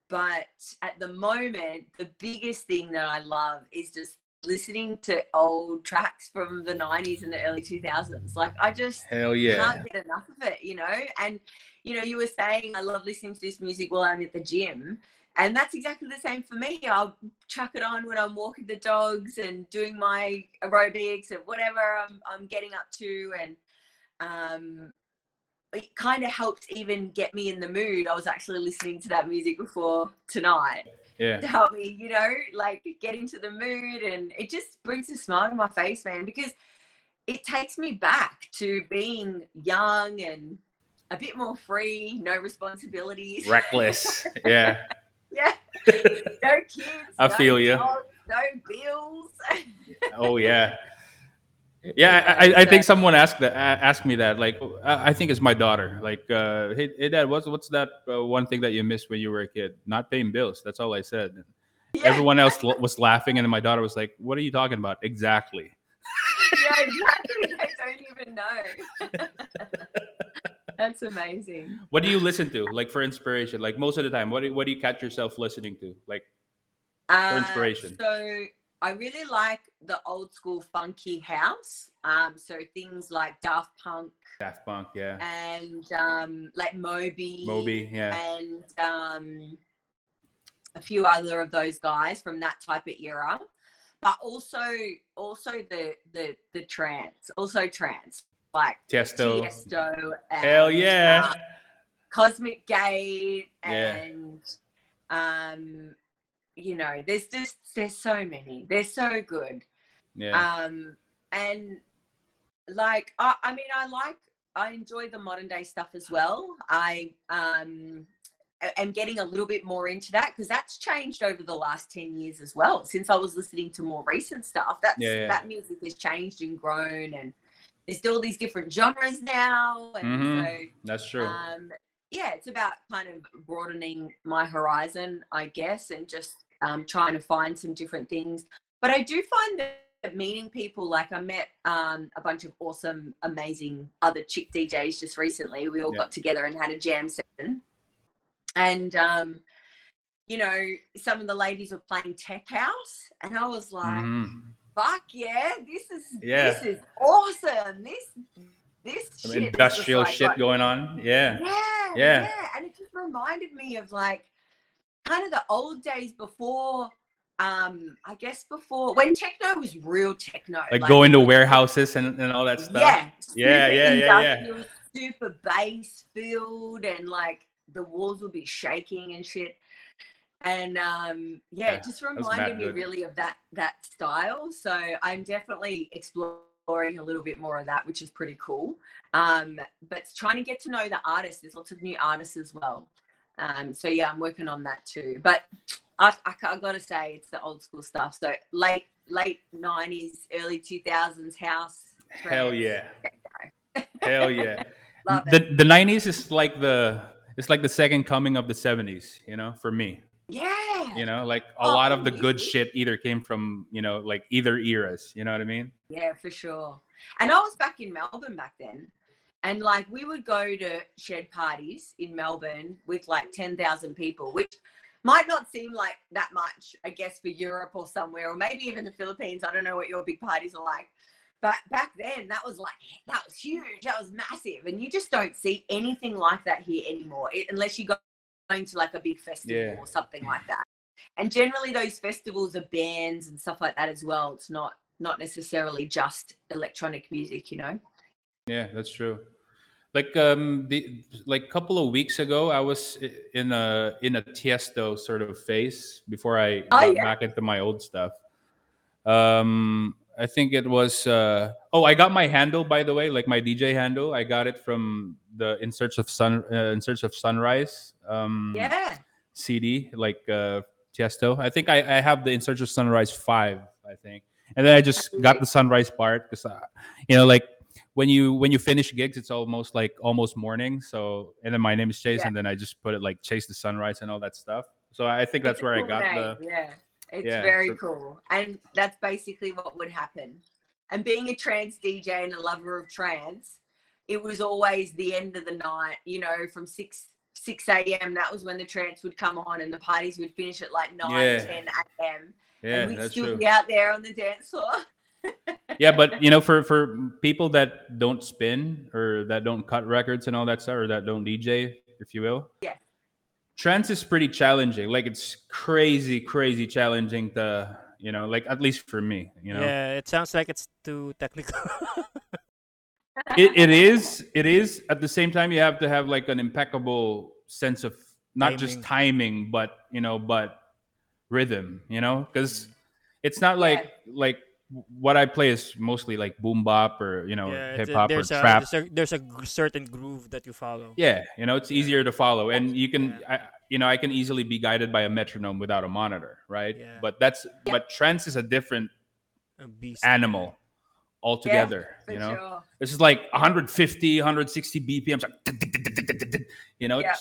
but at the moment the biggest thing that i love is just listening to old tracks from the 90s and the early 2000s like i just
hell yeah.
can't get enough of it you know? And you know you were saying i love listening to this music while i'm at the gym. And that's exactly the same for me. I'll chuck it on when i'm walking the dogs and doing my aerobics and whatever i'm, I'm getting up to and um it kind of helped even get me in the mood i was actually listening to that music before tonight
yeah
to help me, you know, like get into the mood. And it just brings a smile to my face, man, because it takes me back to being young and a bit more free, no responsibilities.
reckless [LAUGHS] yeah
yeah. [LAUGHS] No kids.
I
no
feel
jobs, No bills. [LAUGHS]
oh yeah yeah I, I, I think someone asked that asked me that like i think it's my daughter like uh hey, hey dad what's what's that uh, one thing that you missed when you were a kid not paying bills that's all i said
yeah,
everyone else was laughing and my daughter was like what are you talking about exactly [LAUGHS]
yeah, exactly. I don't even know. [LAUGHS] That's amazing.
What do you listen to, like for inspiration? Like most of the time, what do, what do you catch yourself listening to? Like
Uh,
inspiration.
So I really like the old school funky house. Um, so things like Daft Punk
Daft Punk, yeah,
and um, like Moby,
Moby, yeah,
and um, a few other of those guys from that type of era. But also, also the the the trance, also trance like
Tiesto.
Tiesto. And,
Hell yeah,
uh, Cosmic Gate
Yeah.
and um you know there's just there's so many they're so good
yeah,
um and like I, I mean i like i enjoy the modern day stuff as well i um am getting a little bit more into that because that's changed over the last 10 years as well since i was listening to more recent stuff that's
Yeah, yeah.
that music has changed and grown and there's still these different genres now and
Mhm.
so
that's true.
um, yeah, it's about kind of broadening my horizon, I guess, and just um, trying to find some different things. But I do find that meeting people, like I met um, a bunch of awesome, amazing other chick DJs just recently. We all
Yeah.
got together and had a jam session. And, um, you know, some of the ladies were playing Tech House, and I was like,
Mhm.
fuck yeah, this is
Yeah.
this is awesome. This this
Some
shit
industrial
like
shit
what-
going on. Yeah,
yeah,
Yeah.
yeah, and it just reminded me of like kind of the old days before. Um, I guess before when techno was real techno,
like going to warehouses and, and all that stuff.
Yeah,
Yeah, yeah, yeah, yeah.
Super bass filled, and like the walls would be shaking and shit. And um, yeah,
Yeah,
it just reminded me really of that that style. So I'm definitely exploring a little bit more of that, which is pretty cool. Um, but trying to get to know the artists. There's lots of new artists as well. Um, so yeah, I'm working on that too. But I, I, I gotta say, it's the old school stuff. So late late '90s, early 2000s house.
Hell yeah. [LAUGHS] Hell yeah. The the nineties is like the it's like the second coming of the seventies, you know, for me.
Yeah.
You know, like a
Oh,
lot of the good shit either came from, you know, like either eras. You know what I mean?
Yeah, for sure. And I was back in Melbourne back then. And like we would go to shed parties in Melbourne with like 10,000 people, which might not seem like that much, I guess, for Europe or somewhere, or maybe even the Philippines. I don't know what your big parties are like. But back then, that was like, that was huge. That was massive. And you just don't see anything like that here anymore, it, unless you go going to like a big festival
Yeah.
or something like that. And generally, those festivals are bands and stuff like that as well. It's not not necessarily just electronic music, you know.
Yeah, that's true. Like um the like couple of weeks ago, I was in a in a Tiesto sort of phase before I
Oh,
got
yeah.
back into my old stuff. Um, I think it was uh oh, I got my handle by the way, like my DJ handle. I got it from the In Search of Sun uh, In Search of Sunrise um
Yeah.
CD, like uh Tiesto. I think I I have the In Search of Sunrise five, I think, and then I just got the Sunrise part because you know like when you when you finish gigs it's almost like almost morning so and then my name is chase
Yeah.
and then i just put it like chase the sunrise and all that stuff so i think that's
It's
where i got
name,
the
Yeah. It's
Yeah,
very
so-
cool. And that's basically what would happen. And being a trance DJ and a lover of trance, it was always the end of the night, you know, from six six AM. That was when the trance would come on and the parties would finish at like 9,
Yeah.
10 AM.
yeah
and we'd
that's
still
true
be out there on the dance floor.
Yeah but you know for for people that don't spin or that don't cut records and all that stuff or that don't dj if you will
Yeah.
trance is pretty challenging. Like it's crazy crazy challenging to you know like at least for me you know?
Yeah, it sounds like it's too technical. [LAUGHS]
it, it is it is. At the same time you have to have like an impeccable sense of not just timing. but you know but rhythm you know? Because mm. it's not like like what i play is mostly like boom bap or you know
yeah,
hip hop or
a,
trap
There's a, there's a certain groove that you follow.
yeah you know it's easier to follow and you can I, you know i can easily be guided by a metronome without a monitor right
Yeah.
but that's
Yeah.
but trance is a different
A beast.
animal altogether
For
you know
sure.
This is like 150, 160 BPMs. Like, you know,
Yeah.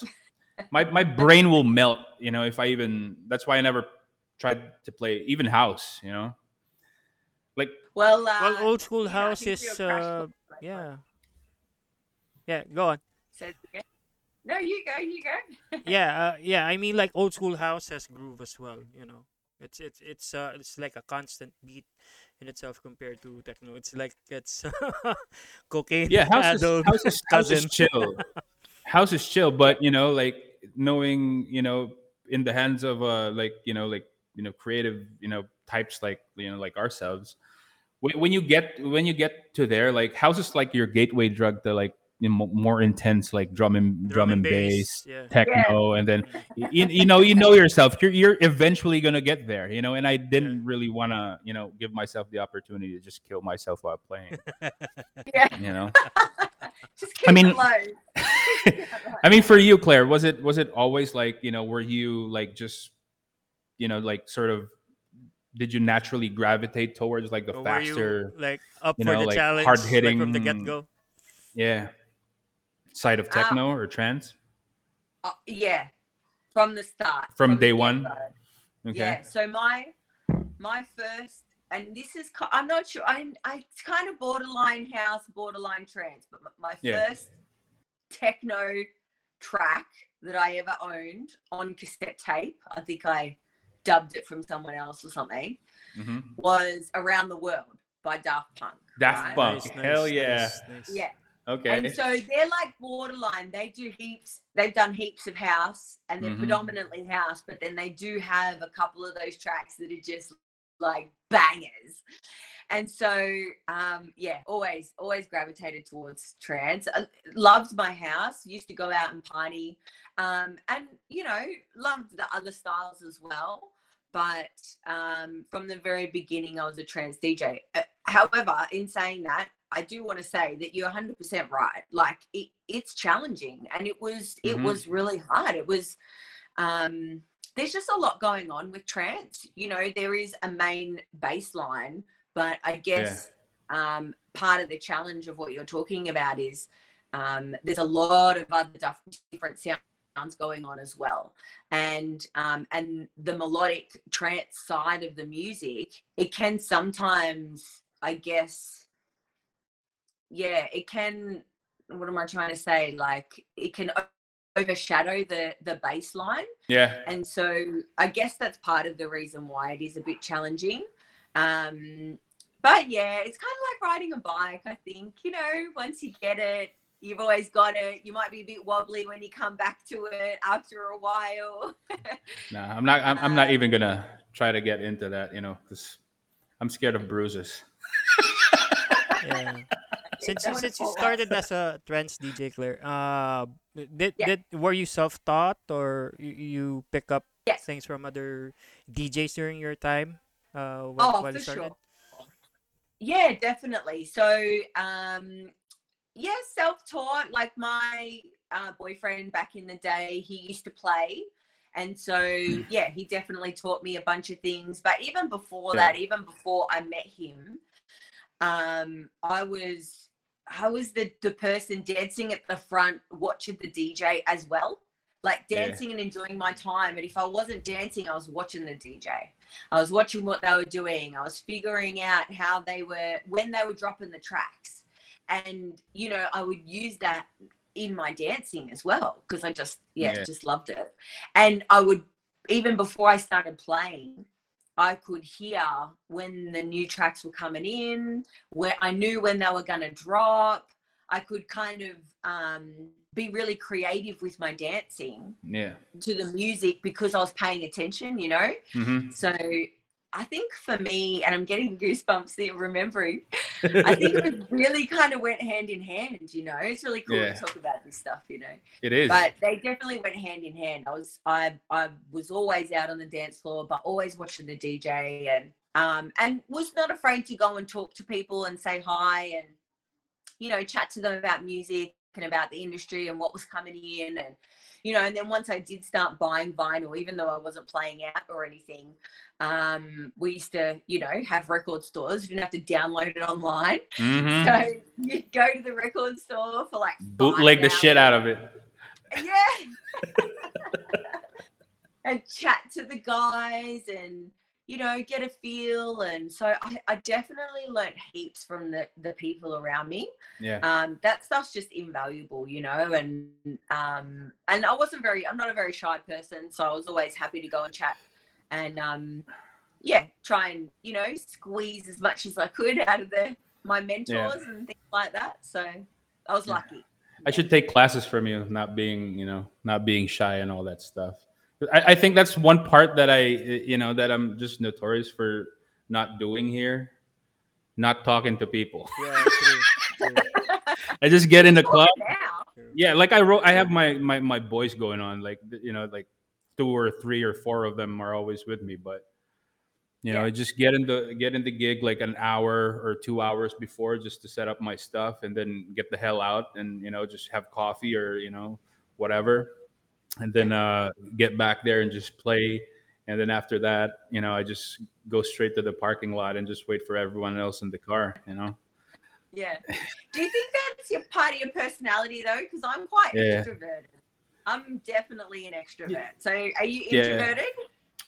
my my brain will melt. You know, if I even that's why I never tried to play even house. You know, like
Well, uh,
Well, old school
you
house
think
is
you're a crash
uh,
course, like,
yeah, yeah. Go on.
says again. No, you go, you go. [LAUGHS]
yeah, uh, yeah. I mean, like old school house has groove as well. You know, it's it's it's uh it's like a constant beat in itself compared to techno. It's like it's [LAUGHS] cocaine.
Yeah, house is,
adult
house is, house is chill. [LAUGHS] house is chill, but you know, like knowing, you know, in the hands of uh like, you know, like, you know, creative, you know, types like, you know, like ourselves. When, when you get when you get to there, like house is like your gateway drug to like you know, more intense like drum and drum, and bass,
Yeah.
techno, and then [LAUGHS] you, you know you know yourself you're, you're eventually gonna get there you know and i didn't really want to you know give myself the opportunity to just kill myself while playing [LAUGHS]
Yeah,
you know? [LAUGHS]
Just keep
I mean- i mean for you claire was it was it always like you know were you like just you know like sort of did you naturally gravitate towards like the
Or were
faster
you like up
you
for
know,
the
like,
challenge
hard-hitting-
like from the get go?
yeah side of
Uh,
techno or trance
Uh, yeah, from the start.
From
the
day one?
get-go.
okay
Yeah. So my my first, and this is I'm not sure. I I it's kind of borderline house, borderline trance, but m- my
Yeah.
first techno track that I ever owned on cassette tape. I think I dubbed it from someone else or something.
Mhm.
Was "Around the World" by Daft Punk.
Daft
right?
Punk. Hell yeah.
nice, nice.
Yeah.
okay
And so they're like borderline. They do heaps. They've done heaps of house, and they're
Mhm.
predominantly house. But then they do have a couple of those tracks that are just like bangers. And so, um, yeah, always, always gravitated towards trance. I loved my house. Used to go out and party, um, and you know, loved the other styles as well. But um, from the very beginning, I was a trance DJ. Uh, however, in saying that, I do want to say that you're 100% right. Like it, it's challenging, and it was it
Mhm.
was really hard. It was. Um, there's just a lot going on with trance. You know, there is a main bassline, but I guess um, part of the challenge of what you're talking about is um, there's a lot of other different different sounds going on as well, and um, and the melodic trance side of the music, it can sometimes, I guess, yeah, it can. What am I trying to say? Like it can overshadow the the bassline
yeah
and so i guess that's part of the reason why it is a bit challenging um but yeah it's kind of like riding a bike i think you know once you get it you've always got it you might be a bit wobbly when you come back to it after a while [LAUGHS]
No, I'm not. I'm, I'm not even gonna try to get into that. You know, because I'm scared of bruises. [LAUGHS]
Yeah. [LAUGHS] Since you, since you started as a trance DJ, Claire, uh, did
Yeah.
did were you self taught or you, you pick up
Yes.
things from other DJs during your time? Uh, when,
oh
while
for
you started?
sure yeah definitely so um yeah self-taught like my uh, boyfriend back in the day he used to play and so yeah he definitely taught me a bunch of things but even before
Yeah.
that even before i met him um i was i was the the person dancing at the front watching the dj as well like
Yeah.
dancing and enjoying my time and if i wasn't dancing i was watching the dj I was watching what they were doing. I was figuring out how they were when they were dropping the tracks. And you know, I would use that in my dancing as well because I just yeah,
Yeah.
just loved it. And I would even before I started playing, I could hear when the new tracks were coming in, where I knew when they were going to drop. I could kind of um, be really creative with my dancing
Yeah.
to the music because I was paying attention, you know.
hmm
So I think for me, and I'm getting goosebumps there remembering, I think [LAUGHS] it really kind of went hand in hand, you know. It's really cool
Yeah.
to talk about this stuff, you know.
it is.
But they definitely went hand in hand. I was I I was always out on the dance floor, but always watching the DJ and um and was not afraid to go and talk to people and say hi and you know chat to them about music and about the industry and what was coming in and you know and then once I did start buying vinyl even though I wasn't playing out or anything um we used to you know have record stores you didn't have to download it online [LAUGHS]
Mhm.
so you go to the record store for like
Bootleg the shit out of it.
yeah. [LAUGHS] [LAUGHS] and chat to the guys and you know, get a feel. And so I, I definitely learned heaps from the, the people around me.
Yeah.
Um, that stuff's just invaluable, you know, and um and I wasn't very I'm not a very shy person, so I was always happy to go and chat and um yeah, try and, you know, squeeze as much as I could [LAUGHS] out of the my mentors and things like that. So I was
Yeah.
lucky.
I should take classes from you, not being, you know, not being shy and all that stuff. I, I think that's one part that I, you know, that I'm just notorious for not doing here, not talking to people.
Yeah, true. true, [LAUGHS]
I just get in the club. Yeah, like I wrote, I have my my my boys going on, like you know, like two or three or four of them are always with me, but you know,
Yeah.
I just get in the get in the gig like an hour or two hours before just to set up my stuff and then get the hell out and you know just have coffee or you know whatever, and then uh, get back there and just play. And then after that, you know, I just go straight to the parking lot and just wait for everyone else in the car. You know.
Yeah. Do you think that's your part of your personality though? Because I'm quite
Yeah.
extroverted. I'm definitely an extrovert. So are you
Yeah.
introverted?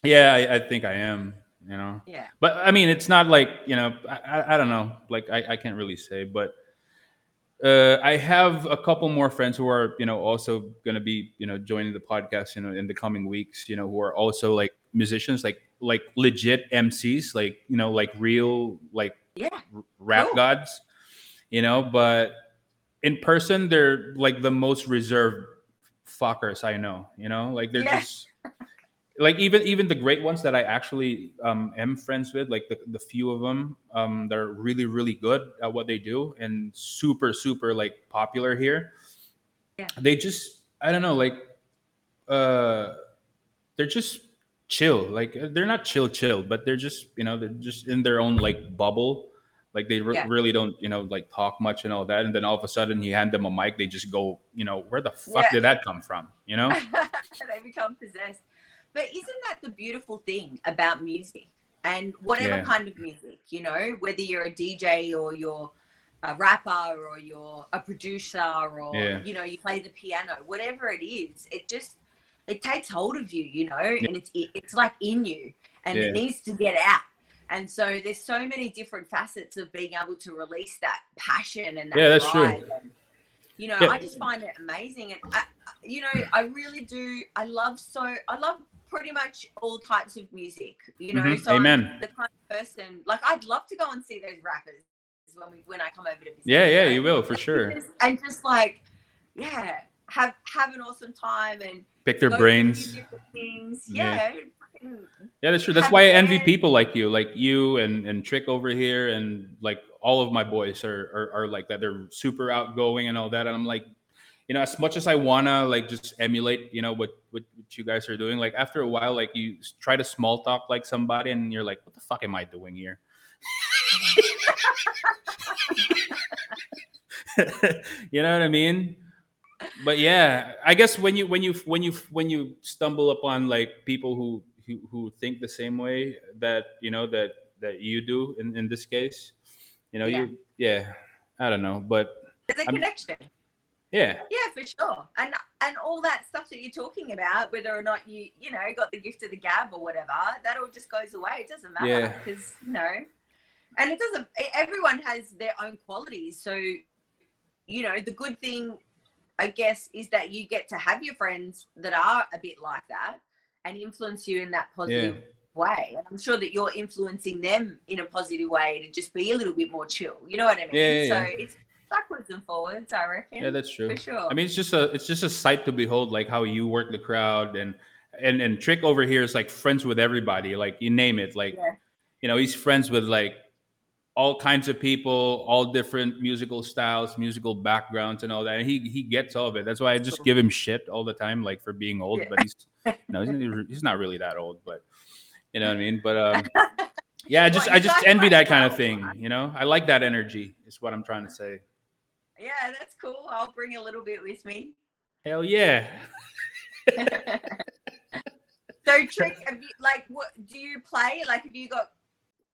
Yeah, I, I think I am. You know.
Yeah.
But I mean, it's not like you know. I, I, I don't know. Like I, I can't really say, but uh, I have a couple more friends who are you know also going to be you know joining the podcast you know in the coming weeks. You know who are also like musicians, like like legit MCs, like you know like real like
Yeah.
r- rap
Cool.
gods. You know, but in person they're like the most reserved fuckers I know. You know, like they're
Yeah.
just [LAUGHS] like even even the great ones that I actually um, am friends with, like the, the few of them um, that are really really good at what they do and super super like popular here.
Yeah.
They just I don't know like uh they're just chill like uh, they're not chill chill but they're just you know they're just in their own like bubble like they re-
Yeah.
really don't you know like talk much and all that and then all of a sudden you hand them a mic they just go you know where the fuck
Yeah.
did that come from you know [LAUGHS]
they become possessed. But isn't that the beautiful thing about music and whatever
Yeah.
kind of music, you know, whether you're a DJ or you're a rapper or you're a producer or,
Yeah.
you know, you play the piano, whatever it is, it just, it takes hold of you, you know, and it's, it's like in you and
Yeah.
it needs to get out. And so there's so many different facets of being able to release that passion and that
Yeah, that's true.
And, you know,
Yeah.
I just find it amazing. And I, you know, I really do. I love so. I love pretty much all types of music. You know,
Mhm.
so I'm
Amen.
the kind of person like I'd love to go and see those rappers when we when I come over to visit.
yeah yeah you will for
And
sure
just- and just like, yeah, have have an awesome time and
pick their brains
things.
Yeah.
Yeah.
Yeah, that's true. That's
have
why I envy people like you, like you and and Trick over here, and like all of my boys are, are are like that. They're super outgoing and all that. And I'm like, you know, as much as I wanna like just emulate, you know, what what, what you guys are doing, like after a while, like you try to small talk like somebody, and you're like, what the fuck am I doing here? [LAUGHS] you know what I mean? But yeah, I guess when you when you when you when you stumble upon like people who who, who think the same way that you know that that you do in, in this case, you know,
Yeah.
you yeah, I don't know, but
There's a
I'm-
connection.
Yeah,
Yeah, for sure. And and all that stuff that you're talking about, whether or not you, you know, got the gift of the gab or whatever, that all just goes away. It doesn't matter
Yeah.
because you know, and it doesn't. Everyone has their own qualities, so you know, the good thing, I guess, is that you get to have your friends that are a bit like that and influence you in that positive way. And I'm sure that you're influencing them in a positive way to just be a little bit more chill. You know what I mean?
Yeah, yeah,
so
yeah.
it's and forwards, I reckon.
yeah, that's true.
for sure.
I mean, it's just a it's just a sight to behold, like how you work the crowd and and and Trick over here is like friends with everybody, like you name it, like
Yeah.
you know he's friends with like all kinds of people, all different musical styles, musical backgrounds, and all that. And he he gets all of it. That's why I just give him shit all the time, like for being old.
Yeah.
But he's [LAUGHS] no, he's, he's not really that old, but you know what I mean. But um, [LAUGHS] yeah, I just
Well,
I just envy that kind of thing. You know, I like that energy. Is what I'm trying to say.
Yeah, that's cool. I'll bring a little bit with me.
Hell yeah. [LAUGHS]
so, trick, have you, like, what do you play? Like, have you got,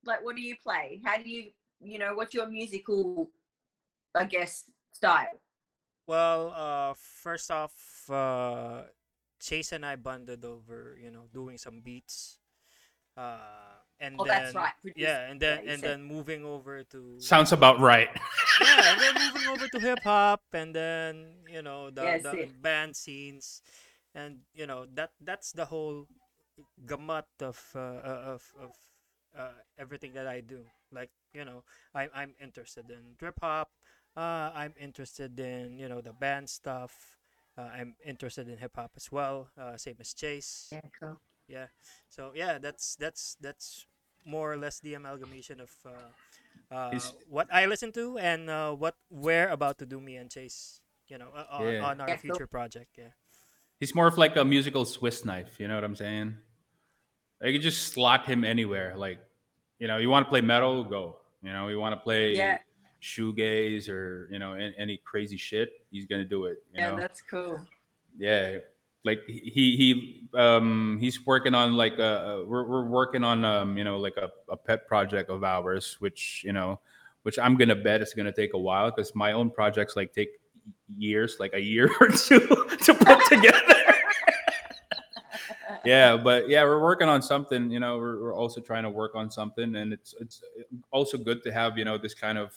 like, what do you play? How do you, you know, what's your musical, I guess, style?
Well, uh, first off, uh, Chase and I bonded over, you know, doing some beats. Uh, and
Oh,
then
that's right. produced-
yeah, and then
you
and
said-
then moving over to
Sounds about right. [LAUGHS]
yeah, and then moving over to hip hop, and then you know the,
Yes,
the
it-
band scenes, and you know that that's the whole gamut of uh, uh, of of uh, everything that I do. Like you know, I'm I'm interested in trip hop. Uh, I'm interested in you know the band stuff. Uh, I'm interested in hip hop as well. Uh, same as Chase.
Yeah, cool.
Yeah. So yeah, that's that's that's more or less the amalgamation of uh, uh,
Is-
what I listen to and uh, what we're about to do. Me and Chase, you know, uh, on,
Yeah.
on our
Yeah, cool.
future project. Yeah.
He's more of like a musical Swiss knife. You know what I'm saying? I could just slot him anywhere. Like, you know, you want to play metal, go. You know, you want to play
Yeah.
shoegaze or you know any, any crazy shit, he's gonna do it. You
Yeah,
know,
that's cool.
yeah. Like he he um he's working on like a, a we're we're working on um you know like a, a pet project of ours, which you know, which I'm gonna bet is gonna take a while because my own projects like take years, like a year [LAUGHS] or two to put together. [LAUGHS] yeah but yeah we're working on something you know we're, we're also trying to work on something and it's it's also good to have you know this kind of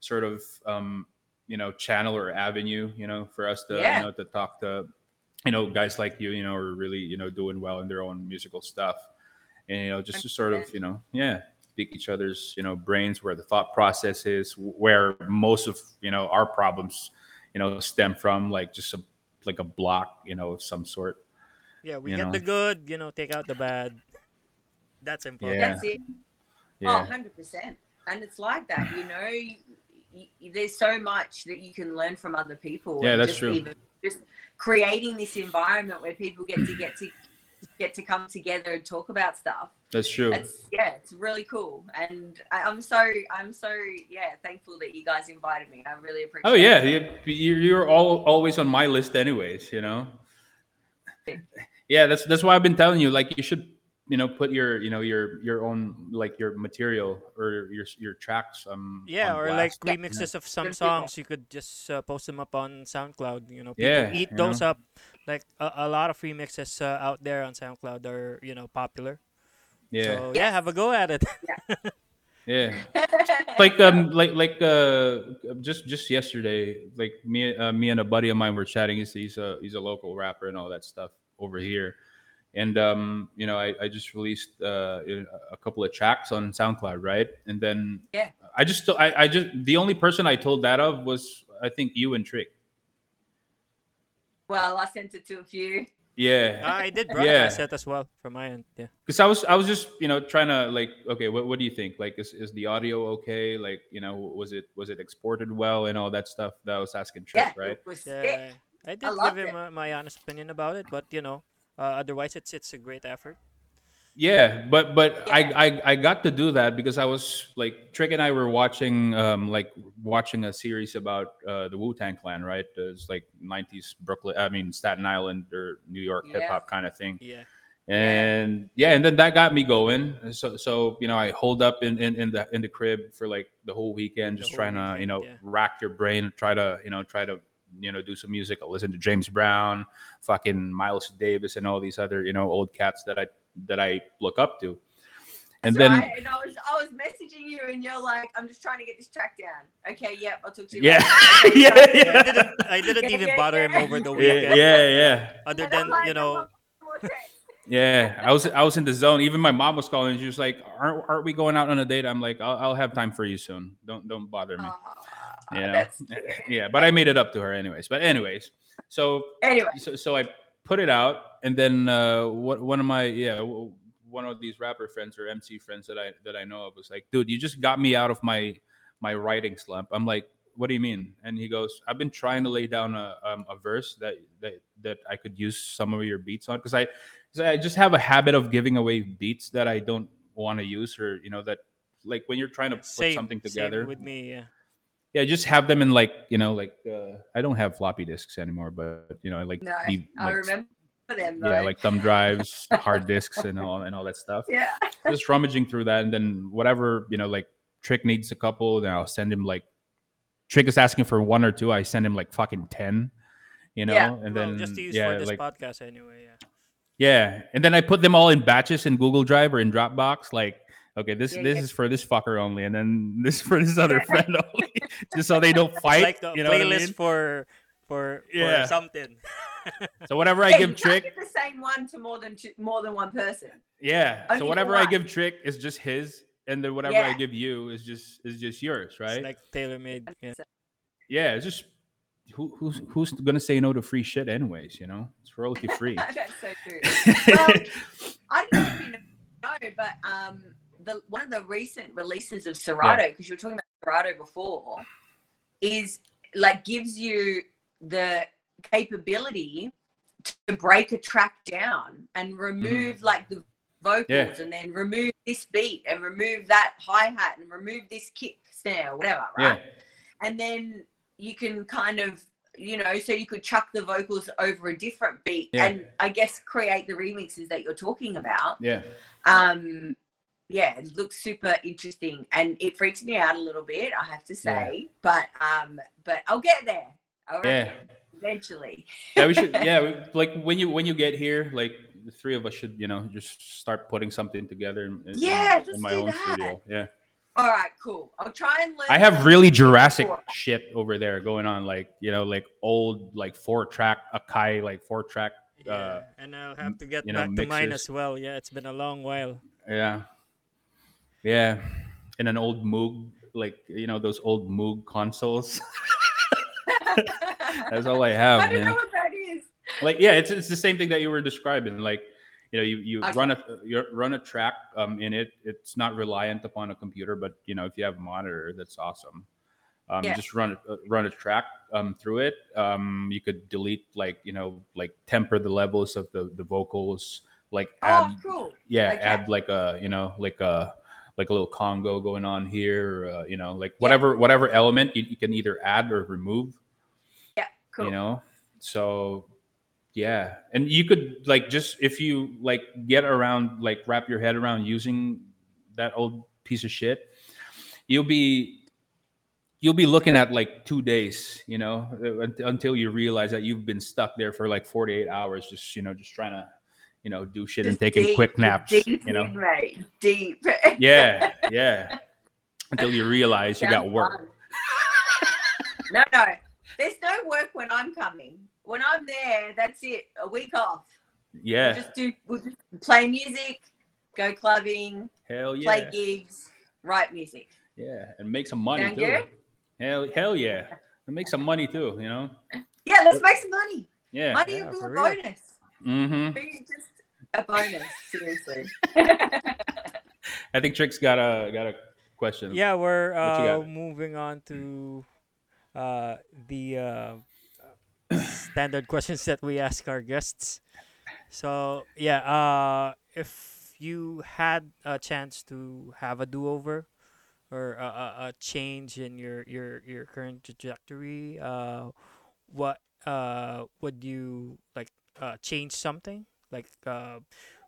sort of um you know channel or avenue you know for us to
Yeah.
you know to talk to you know guys like you you know are really you know doing well in their own musical stuff and you know just to sort of you know yeah speak each other's you know brains where the thought process is where most of you know our problems you know stem from like just a like a block you know of some sort
Yeah, we get
know.
the good, you know, take out the bad. That's important.
Yeah.
That's it.
yeah
Oh, 100%. And it's like that, you know, y y there's so much that you can learn from other people.
Yeah, that's
just
true.
Even, just creating this environment where people get to get to get to come together and talk about stuff.
that's true
It's yeah, it's really cool. And I, I'm so I'm so yeah thankful that you guys invited me. I really appreciate.
Oh yeah,
it.
you, you're all always on my list, anyways. You know. Yeah, that's that's why I've been telling you. Like, you should, you know, put your, you know, your your own like your material or your your tracks. Um.
Yeah,
on
or like
blast,
Yeah.
remixes of some songs. You could just uh, post them up on SoundCloud. You know, people
Yeah,
eat
you
those
know.
up. Like a, a lot of remixes uh, out there on SoundCloud are you know popular.
Yeah,
So yeah, have a go at it.
yeah. [LAUGHS] [LAUGHS] Like um, like like uh, just just yesterday, like me uh, me and a buddy of mine were chatting. He's he's a he's a local rapper and all that stuff over here. And um, you know, I, I just released uh, a couple of tracks on SoundCloud, right? And then
Yeah.
I just I, I just the only person I told that of was I think you and Trick.
well, I sent it to a few.
Yeah,
I did
Yeah.
broadcast it as well from my end. Yeah.
because I was I was just you know trying to like okay what, what do you think like is, is the audio okay like you know was it was it exported well and all that stuff that I was asking Trick
Yeah,
right
it was
Yeah,
sick.
I did
loved
give him
it.
uh, my honest opinion about it, but you know, uh, otherwise it's it's a great effort.
Yeah, but but. I, I I got to do that because I was like Trick and I were watching um like watching a series about uh the Wu Tang Clan, right? It's like '90s Brooklyn, I mean Staten Island or New York
Yeah.
hip hop kind of thing,
Yeah.
and yeah, and then that got me going. So so you know I hold up in in, in the in the crib for like the whole weekend, just
whole
trying to you know
yeah.
rack your brain, try to you know try to you know do some music. I'll listen to James Brown, fucking Miles Davis, and all these other you know old cats that I that I look up to. And
That's
then
right. and I was I was messaging you, and you're like, I'm just trying to get this track down. Okay, yep, I'll talk to you.
Yeah.
later." [LAUGHS]
yeah,
I
yeah.
didn't I didn't
Yeah,
even
yeah,
bother him over the
Yeah,
weekend.
yeah, yeah.
Other
And
than
like,
you know,
on more text." [LAUGHS]
Yeah, I was I was in the zone. Even my mom was calling. She was like, "Aren't aren't we going out on a date?" I'm like, "I'll, I'll have time for you soon. Don't don't bother me."
Aw,
You know?
that's- [LAUGHS]
yeah, but I made it up to her anyways. But anyways, so
Anyway,
so, so I put it out, and then uh, what one of my yeah one of these rapper friends or MC friends that I that I know of was like, "Dude, you just got me out of my my writing slump." I'm like, "What do you mean?" And he goes, "I've been trying to lay down a um, a verse that that that I could use some of your beats on because I 'cause I just have a habit of giving away beats that I don't want to use or you know that like when you're trying to put
same,
something
same
together
with me. Yeah.
Yeah just have them in like you know like uh, i don't have floppy disks anymore but you know like
no,
the-
I
like,
remember them. Though.
yeah like thumb drives hard disks and all and all that stuff [LAUGHS]
yeah,
just rummaging through that and then whatever you know like trick needs a couple then i'll send him like trick is asking for one or two i send him like fucking 10 you know
Yeah.
and
Well,
then
just to use
yeah
for this
like
podcast anyway. Yeah.
yeah and then i put them all in batches in google drive or in dropbox like Okay, this
Yeah,
this
yeah.
is for this fucker only, and then [LAUGHS] this for this other [LAUGHS] friend only, [LAUGHS] just so they don't fight.
like a
you know what I
playlist
mean?
for for
Yeah.
for something.
So whatever I
Yeah,
give
you
Trick,
give the same one to more than two, more than one person.
yeah.
Only
So whatever I give Trick is just his, and then whatever I give you is just is just yours, right?
It's like tailor made. Yeah.
yeah, it's just who who's who's gonna say no to free shit anyways? You know, it's royalty free.
That's so true. Well, I don't know if you know, but um, the one of the recent releases of Serato, because you were talking about Serato before, is like gives you the capability to break a track down and remove like the vocals
Yeah.
and then remove this beat and remove that hi hat and remove this kick snare, whatever,
yeah,
right? And then you can kind of you know, so you could chuck the vocals over a different beat
Yeah.
and I guess create the remixes that you're talking about.
yeah,
Um, yeah, it looks super interesting and it freaks me out a little bit, I have to say, but um, but I'll get there. All right,
yeah.
eventually.
yeah, we should. Yeah, [LAUGHS] we, like when you when you get here, like the three of us should, you know, just start putting something together. In, in-
Yeah,
in
let's
my
do
own
that.
studio. Yeah,
All right, cool. I'll try and learn.
I have really Jurassic
before.
shit over there going on, like you know, like old, like four track Akai, like four track.
Yeah,
Uh,
and I'll have to get
you know,
back to mine as well. Yeah, it's been a long while.
Yeah, yeah, in an old Moog, like you know, those old Moog consoles. [LAUGHS] That's all I have,
I don't
man.
know what that is.
like yeah it's, it's the same thing that you were describing like you know you, you
Okay.
run a you run a track um in it it's not reliant upon a computer but you know if you have a monitor that's awesome um
Yeah.
just run a- uh, run a track um through it um you could delete like you know like temper the levels of the the vocals like add
Oh, cool.
yeah
Okay.
add like a you know like a like a little conga going on here uh, you know like whatever whatever element you, you can either add or remove.
Yeah, Cool.
you know? So yeah. And you could like just if you like get around like wrap your head around using that old piece of shit you'll be you'll be looking at like two days you know until you realize that you've been stuck there for like 48 hours just you know just trying to you know do shit and taking
deep,
quick naps
Deep,
you know
mate. Deep.
yeah [LAUGHS] yeah until you realize you got work [LAUGHS]
no, no. There's no work when I'm coming. When I'm there, that's it. A week off. We'll
yeah
just do we'll just play music, go clubbing,
hell yeah
play gigs, write music.
Yeah, and make some money
Sound
too.
good?
Hell, hell yeah, and make some money too. You know.
Yeah, let's make some money.
Yeah.
Money
yeah,
will be a bonus.
Mm-hmm.
Just a bonus, seriously. [LAUGHS]
I think Trick's got a got a question.
Yeah, we're uh, moving on to uh, the uh, standard questions that we ask our guests. So yeah, uh, if you had a chance to have a do-over or a, a, a change in your, your, your current trajectory, uh, what uh, would you like uh, change something? Like uh,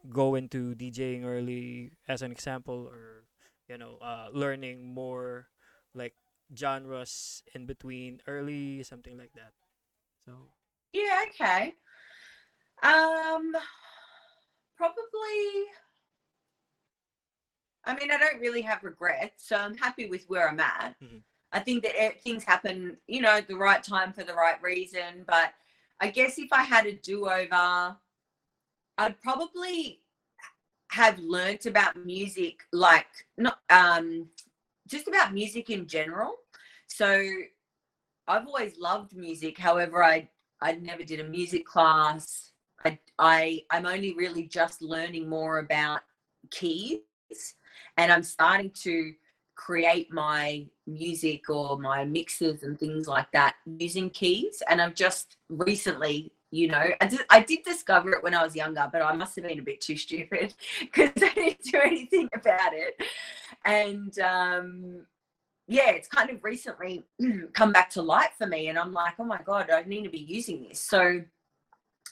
go into DJing early, as an example, or you know, uh, learning more like genres in between early, something like that. So
Yeah, okay. Um probably I mean, I don't really have regrets, so I'm happy with where I'm at.
Mhm.
I think that it, things happen, you know, at the right time for the right reason. But I guess if I had a do over, I'd probably have learnt about music, like not um, just about music in general. So I've always loved music. However, I I never did a music class. I I I'm only really just learning more about keys, and I'm starting to create my music or my mixes and things like that using keys. And I've just recently, you know, I did, I did discover it when I was younger, but I must have been a bit too stupid [LAUGHS] because I didn't do anything about it. And um, yeah, it's kind of recently [CLEARS THROAT] come back to light for me. And I'm like, oh my God, I need to be using this. So,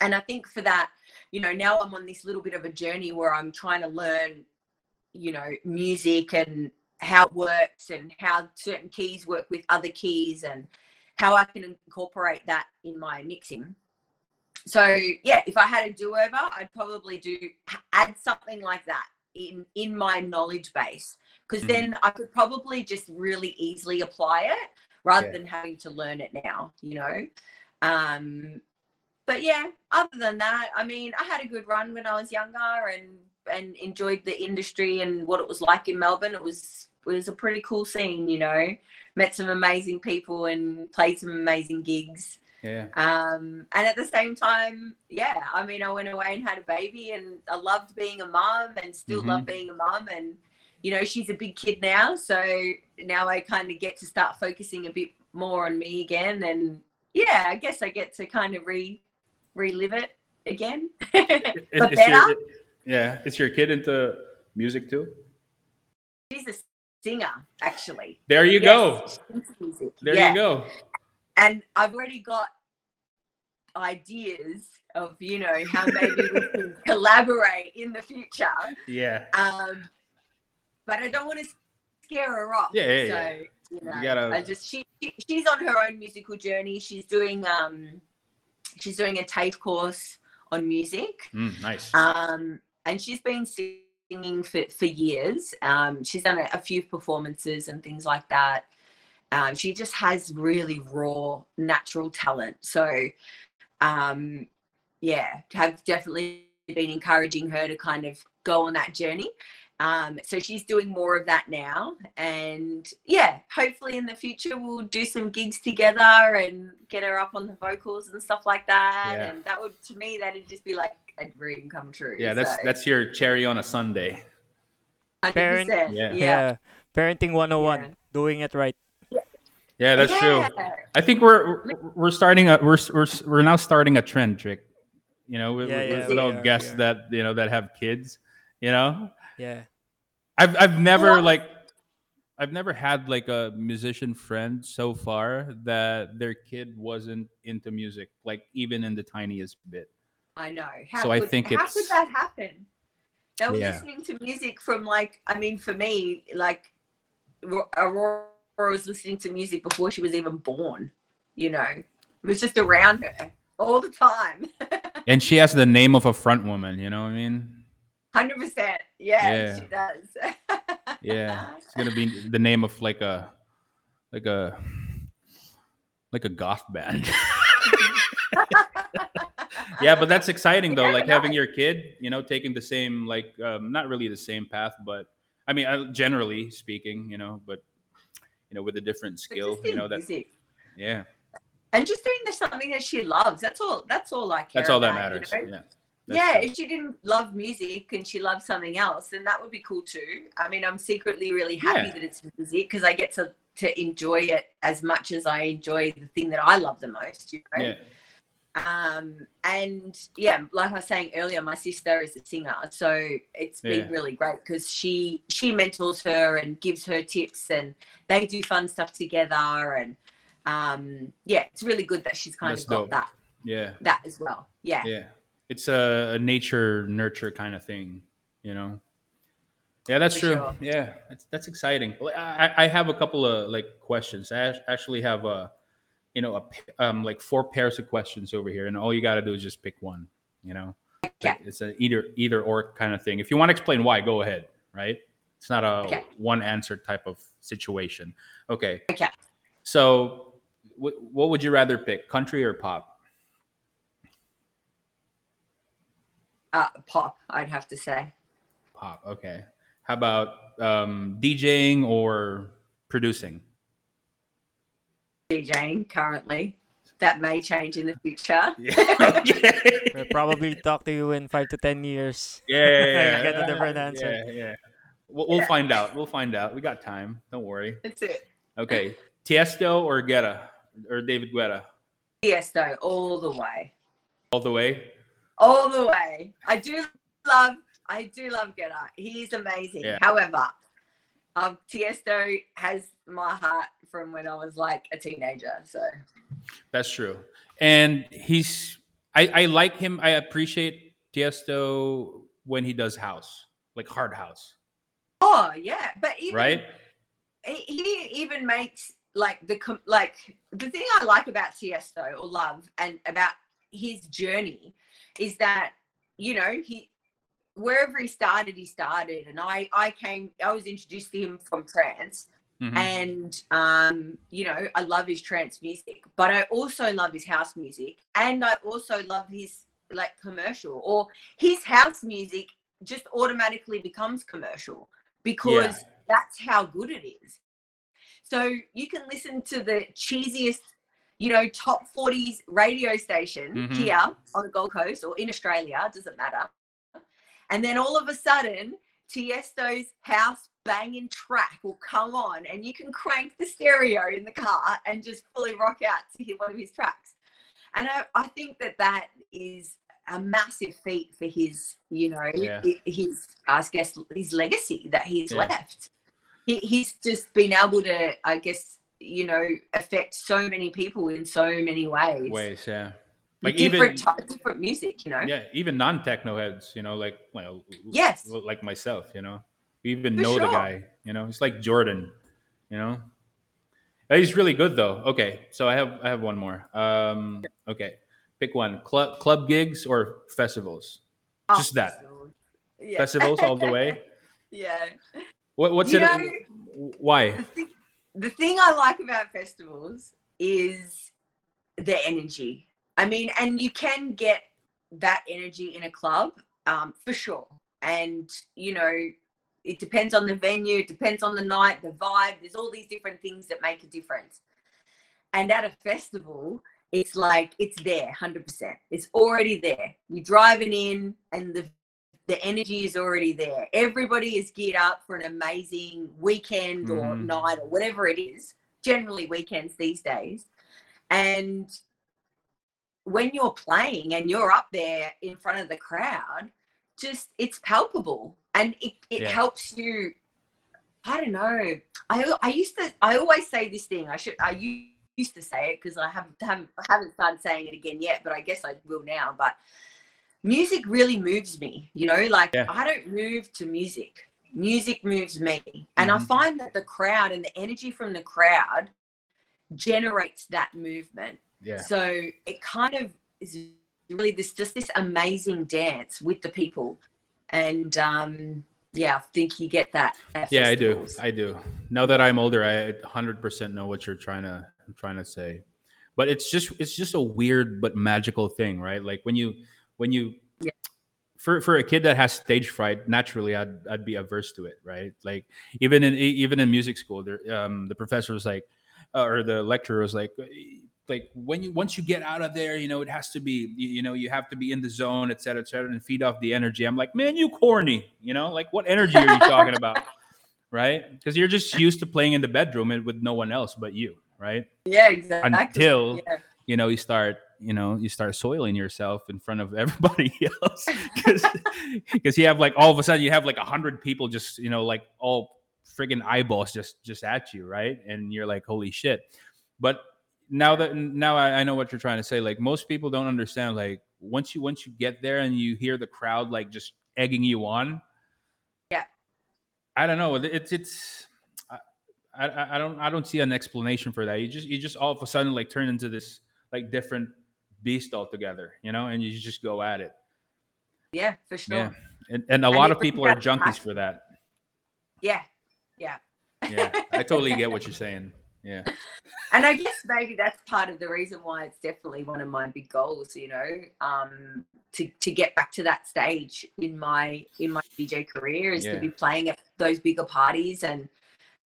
and I think for that, you know, now I'm on this little bit of a journey where I'm trying to learn, you know, music and how it works and how certain keys work with other keys and how I can incorporate that in my mixing. So, yeah, if I had a do over, I'd probably do add something like that in in my knowledge base because
Mhm.
then I could probably just really easily apply it rather
Yeah.
than having to learn it now, you know. Um, but yeah, other than that, I mean, I had a good run when I was younger and and enjoyed the industry and what it was like in Melbourne. It was it was a pretty cool scene, you know. Met some amazing people and played some amazing gigs.
Yeah.
Um, and at the same time, yeah, I mean, I went away and had a baby, and I loved being a mom, and still
Mhm.
love being a mom. And you know, she's a big kid now, so now I kind of get to start focusing a bit more on me again. And yeah, I guess I get to kind of re relive it again. [LAUGHS] But
is your-
better.
yeah. Is your kid into music too?
She's a singer, actually.
There you
Yes,
go.
she's into music.
There
Yeah.
you go.
and I've already got ideas of you know how maybe we can [LAUGHS] collaborate in the future.
Yeah.
Um, but I don't want to scare her off.
Yeah, yeah,
so
yeah.
you know,
gotta-
I just she, she she's on her own musical journey. She's doing um she's doing a TAFE course on music.
Mm, nice.
Um, and she's been singing for, for years. Um, she's done a, a few performances and things like that. Um, she just has really raw, natural talent. So, um, yeah, have definitely been encouraging her to kind of go on that journey. Um, so she's doing more of that now, and yeah, hopefully in the future we'll do some gigs together and get her up on the vocals and stuff like that.
Yeah.
And that would, to me, that'd just be like a dream come true.
yeah, that's
So,
that's your cherry on a sundae.
100%.
Yeah.
Yeah.
Yeah. Parenting 101,
Yeah.
doing it right.
Yeah, that's true. I think we're we're- we're starting a we're we're we're now starting a trend, trick. You know, with,
Yeah,
with,
yeah,
with
we
all
are,
guests
are.
that you know that have kids. You know,
Yeah.
I've I've never
Well-
like I've never had like a musician friend so far that their kid wasn't into music, like even in the tiniest bit.
I know. How
So I
could,
think
how
it's-
could that happen? They were
Yeah.
listening to music from like, I mean, for me, like Ro- Aurora was listening to music before she was even born. You know, it was just around her all the time. [LAUGHS]
And she has the name of a front woman. You know what I mean?
Hundred percent. Yeah, she does. [LAUGHS]
Yeah, it's gonna be the name of like a like a like a goth band. [LAUGHS] yeah, but that's exciting though. Like having your kid, you know, taking the same like um, not really the same path, but I mean, uh, generally speaking, you know, but know, with a different skill, you know that.
music.
Yeah,
and just doing the something that she loves. That's all. That's all I care. About.
That's all that
about, you
matters.
know?
Yeah. That's
yeah,
true.
if she didn't love music and she loved something else, then that would be cool too. I mean, I'm secretly really happy
Yeah.
that it's music because I get to to enjoy it as much as I enjoy the thing that I love the most. You know.
Yeah.
Um, and yeah, like I was saying earlier, my sister is a singer, so it's been
Yeah.
really great because she she mentors her and gives her tips, and they do fun stuff together. And um, yeah, it's really good that she's kind
That's
of got
dope.
that
Yeah.
that as well. Yeah.
Yeah. It's a, a nature nurture kind of thing, you know. Yeah, that's
For
true.
sure.
Yeah, that's that's exciting. I, I have a couple of like questions. I actually have a, you know, a um like four pairs of questions over here, and all you got to do is just pick one. You know. Like, it's an either either or kind of thing. If you want to explain why, go ahead. Right? It's not a
Okay.
one answer type of situation. Okay.
Okay.
So, wh- what would you rather pick, country or pop?
Uh, pop, I'd have to say.
Pop. Okay. How about um, DJing or producing?
DJing currently. That may change in the future. [LAUGHS]
Yeah.
We'll probably talk to you in five to ten years.
yeah, yeah, yeah. [LAUGHS]
Get a different answer.
Yeah, yeah. We'll, we'll
Yeah.
find out. We'll find out. We got time. Don't worry.
That's it.
Okay. Tiesto or Guetta or David Guetta?
Tiesto all the way.
All the way.
All the way. I do love, I do love Guetta. He's amazing.
Yeah.
However, um, Tiesto has my heart from when I was like a teenager. So
That's true. And he's I, I like him. I appreciate Tiesto when he does house, like hard house,
Oh yeah, but even
right?
he he even makes like the com- like the thing I like about Tiesto or love and about his journey is that you know he wherever he started, he started, and I I came. I was introduced to him from trance,
Mhm.
and um, you know, I love his trance music, but I also love his house music, and I also love his like commercial or his house music just automatically becomes commercial because that's how good it is. So you can listen to the cheesiest, you know, top 40s radio station
Mhm.
here on the Gold Coast or in Australia, doesn't matter. And then all of a sudden, Tiesto's house banging track will come on and you can crank the stereo in the car and just fully rock out to hear one of his tracks. And I, I think that that is a massive feat for his, you know,
Yeah.
his, I guess, his legacy that he's
Yeah.
left. He, he's just been able to, I guess, you know, affect so many people in so many ways.
ways, yeah. Like even
different, different music, you know.
yeah, even non-techno heads, you know, like well,
Yes.
like myself, you know, we even
For
know the guy, you know, it's like Jordan, you know. He's really good though. Okay, so I have I have one more. Um, okay, pick one: club club gigs or festivals.
Oh,
just that.
festivals. Yeah.
Festivals all the way. [LAUGHS]
yeah.
What what's
You
it?
know-
why?
the thing, the thing I like about festivals is the energy. I mean, and you can get that energy in a club um, for sure. And, you know, it depends on the venue, it depends on the night, the vibe. There's all these different things that make a difference. And at a festival, it's like it's there 100%. It's already there. You're driving in, and the the energy is already there. Everybody is geared up for an amazing weekend or
Mhm.
night or whatever it is. Generally weekends these days. And when you're playing and you're up there in front of the crowd, just it's palpable and it, it
Yeah.
helps you. I don't know. I I used to I always say this thing. I should I used to say it because I haven't haven't I haven't started saying it again yet, but I guess I will now. But music really moves me. You know, like
Yeah.
I don't move to music. Music moves me, and I
Mhm.
find that the crowd and the energy from the crowd generates that movement.
Yeah.
So it kind of is really this just this amazing dance with the people, and um, yeah, I think you get that. at
Yeah, I do. I do. Now that I'm older, I 100% know what you're trying to I'm trying to say. But it's just it's just a weird but magical thing, right? Like when you when you
Yeah.
for for a kid that has stage fright, naturally I'd I'd be averse to it, right? Like even in even in music school, there um the professor was like uh, or the lecturer was like like when you once you get out of there, you know, it has to be you, you know, you have to be in the zone, et cetera, et cetera, and feed off the energy. I'm like, man, you corny, you know, like what energy are you talking [LAUGHS] about? Right? Because you're just used to playing in the bedroom and with no one else but you, right?
Yeah, exactly.
Until
yeah.
you know you start you know you start soiling yourself in front of everybody [LAUGHS] else because [LAUGHS] you have like all of a sudden you have like a hundred people just you know like all friggin' eyeballs just just at you right and you're like holy shit but now that now I, I know what you're trying to say like most people don't understand like once you once you get there and you hear the crowd like just egging you on
Yeah.
i don't know it's it's I, I I don't I don't see an explanation for that. You just you just all of a sudden like turn into this like different beast altogether, you know, and you just go at it.
yeah, for sure.
Yeah. And and a
And
lot of people are junkies for that.
Yeah, yeah.
Yeah. I [LAUGHS] totally get what you're saying. Yeah.
and I guess maybe that's part of the reason why it's definitely one of my big goals. You know, um, to to get back to that stage in my in my DJ career is
Yeah.
to be playing at those bigger parties and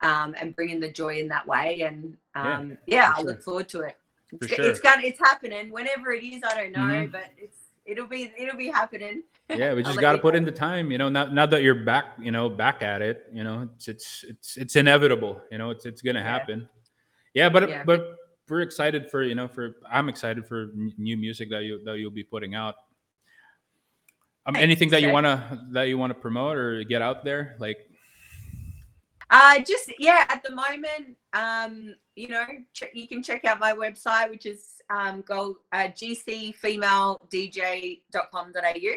um, and bringing the joy in that way. And
Yeah,
um, yeah,
for
I look forward to it. It's,
sure.
it's gonna it's happening whenever it is. I don't know,
Mhm.
but it's it'll be it'll be happening.
Yeah, we [LAUGHS] just got to put in the time, you know. Now, now that you're back, you know, back at it, you know, it's it's it's it's inevitable, you know. It's it's gonna
Yeah.
happen. Yeah, but
Yeah.
but we're excited for you know for I'm excited for n- new music that you that you'll be putting out. Um, anything that you wanna that you wanna promote or get out there, like
Uh, just yeah, at the moment, um, you know, ch- you can check out my website, which is um, go uh, gcfemaledj.com.au.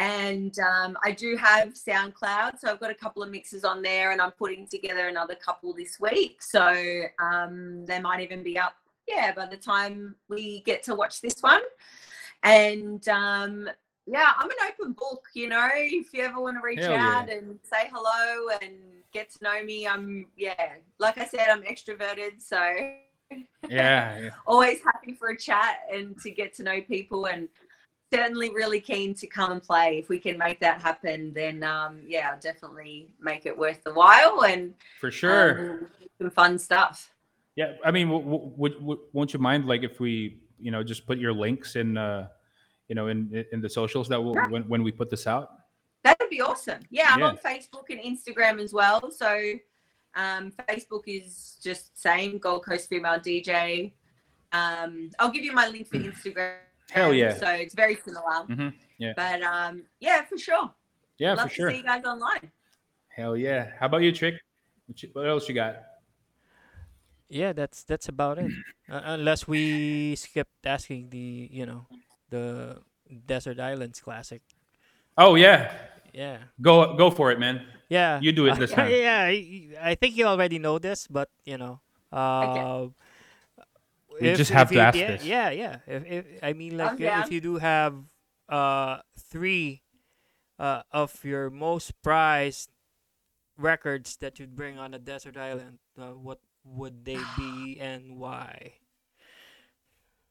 And um, I do have SoundCloud, so I've got a couple of mixes on there, and I'm putting together another couple this week. So um, they might even be up, yeah, by the time we get to watch this one. And um, yeah, I'm an open book. You know, if you ever want to reach
Hell yeah.
out and say hello and get to know me, I'm yeah. Like I said, I'm extroverted, so
Yeah, [LAUGHS] yeah.
always happy for a chat and to get to know people and certainly really keen to come and play if we can make that happen then um yeah I'll definitely make it worth the while and
for sure.
um, some fun stuff
Yeah, I mean, w- w- would, would won't you mind like if we, you know, just put your links in, uh, you know, in in the socials that will,
Sure.
when when we put this out.
that would be awesome yeah i'm
Yeah.
on facebook and instagram as well so um facebook is just same gold coast female dj um i'll give you my link for [CLEARS THROAT] instagram
Hell yeah.
so it's very similar
Mhm, yeah.
but um yeah for sure
Yeah,
love
for sure.
see you guys online
Hell yeah. How about you, Trick? What else you got?
Yeah, that's that's about it. Uh, unless we skipped asking the you know the Desert Islands Classic.
Oh yeah,
Yeah,
go go for it, man.
yeah.
You do it [LAUGHS] this time.
yeah, I, I think you already know this, but you know, uh,
We just have to
you-
ask
yeah,
this.
Yeah, yeah. If, if I mean, like,
I'm
if you do have uh three uh of your most prized records that you'd bring on a desert island, uh, what would they be [SIGHS] and why?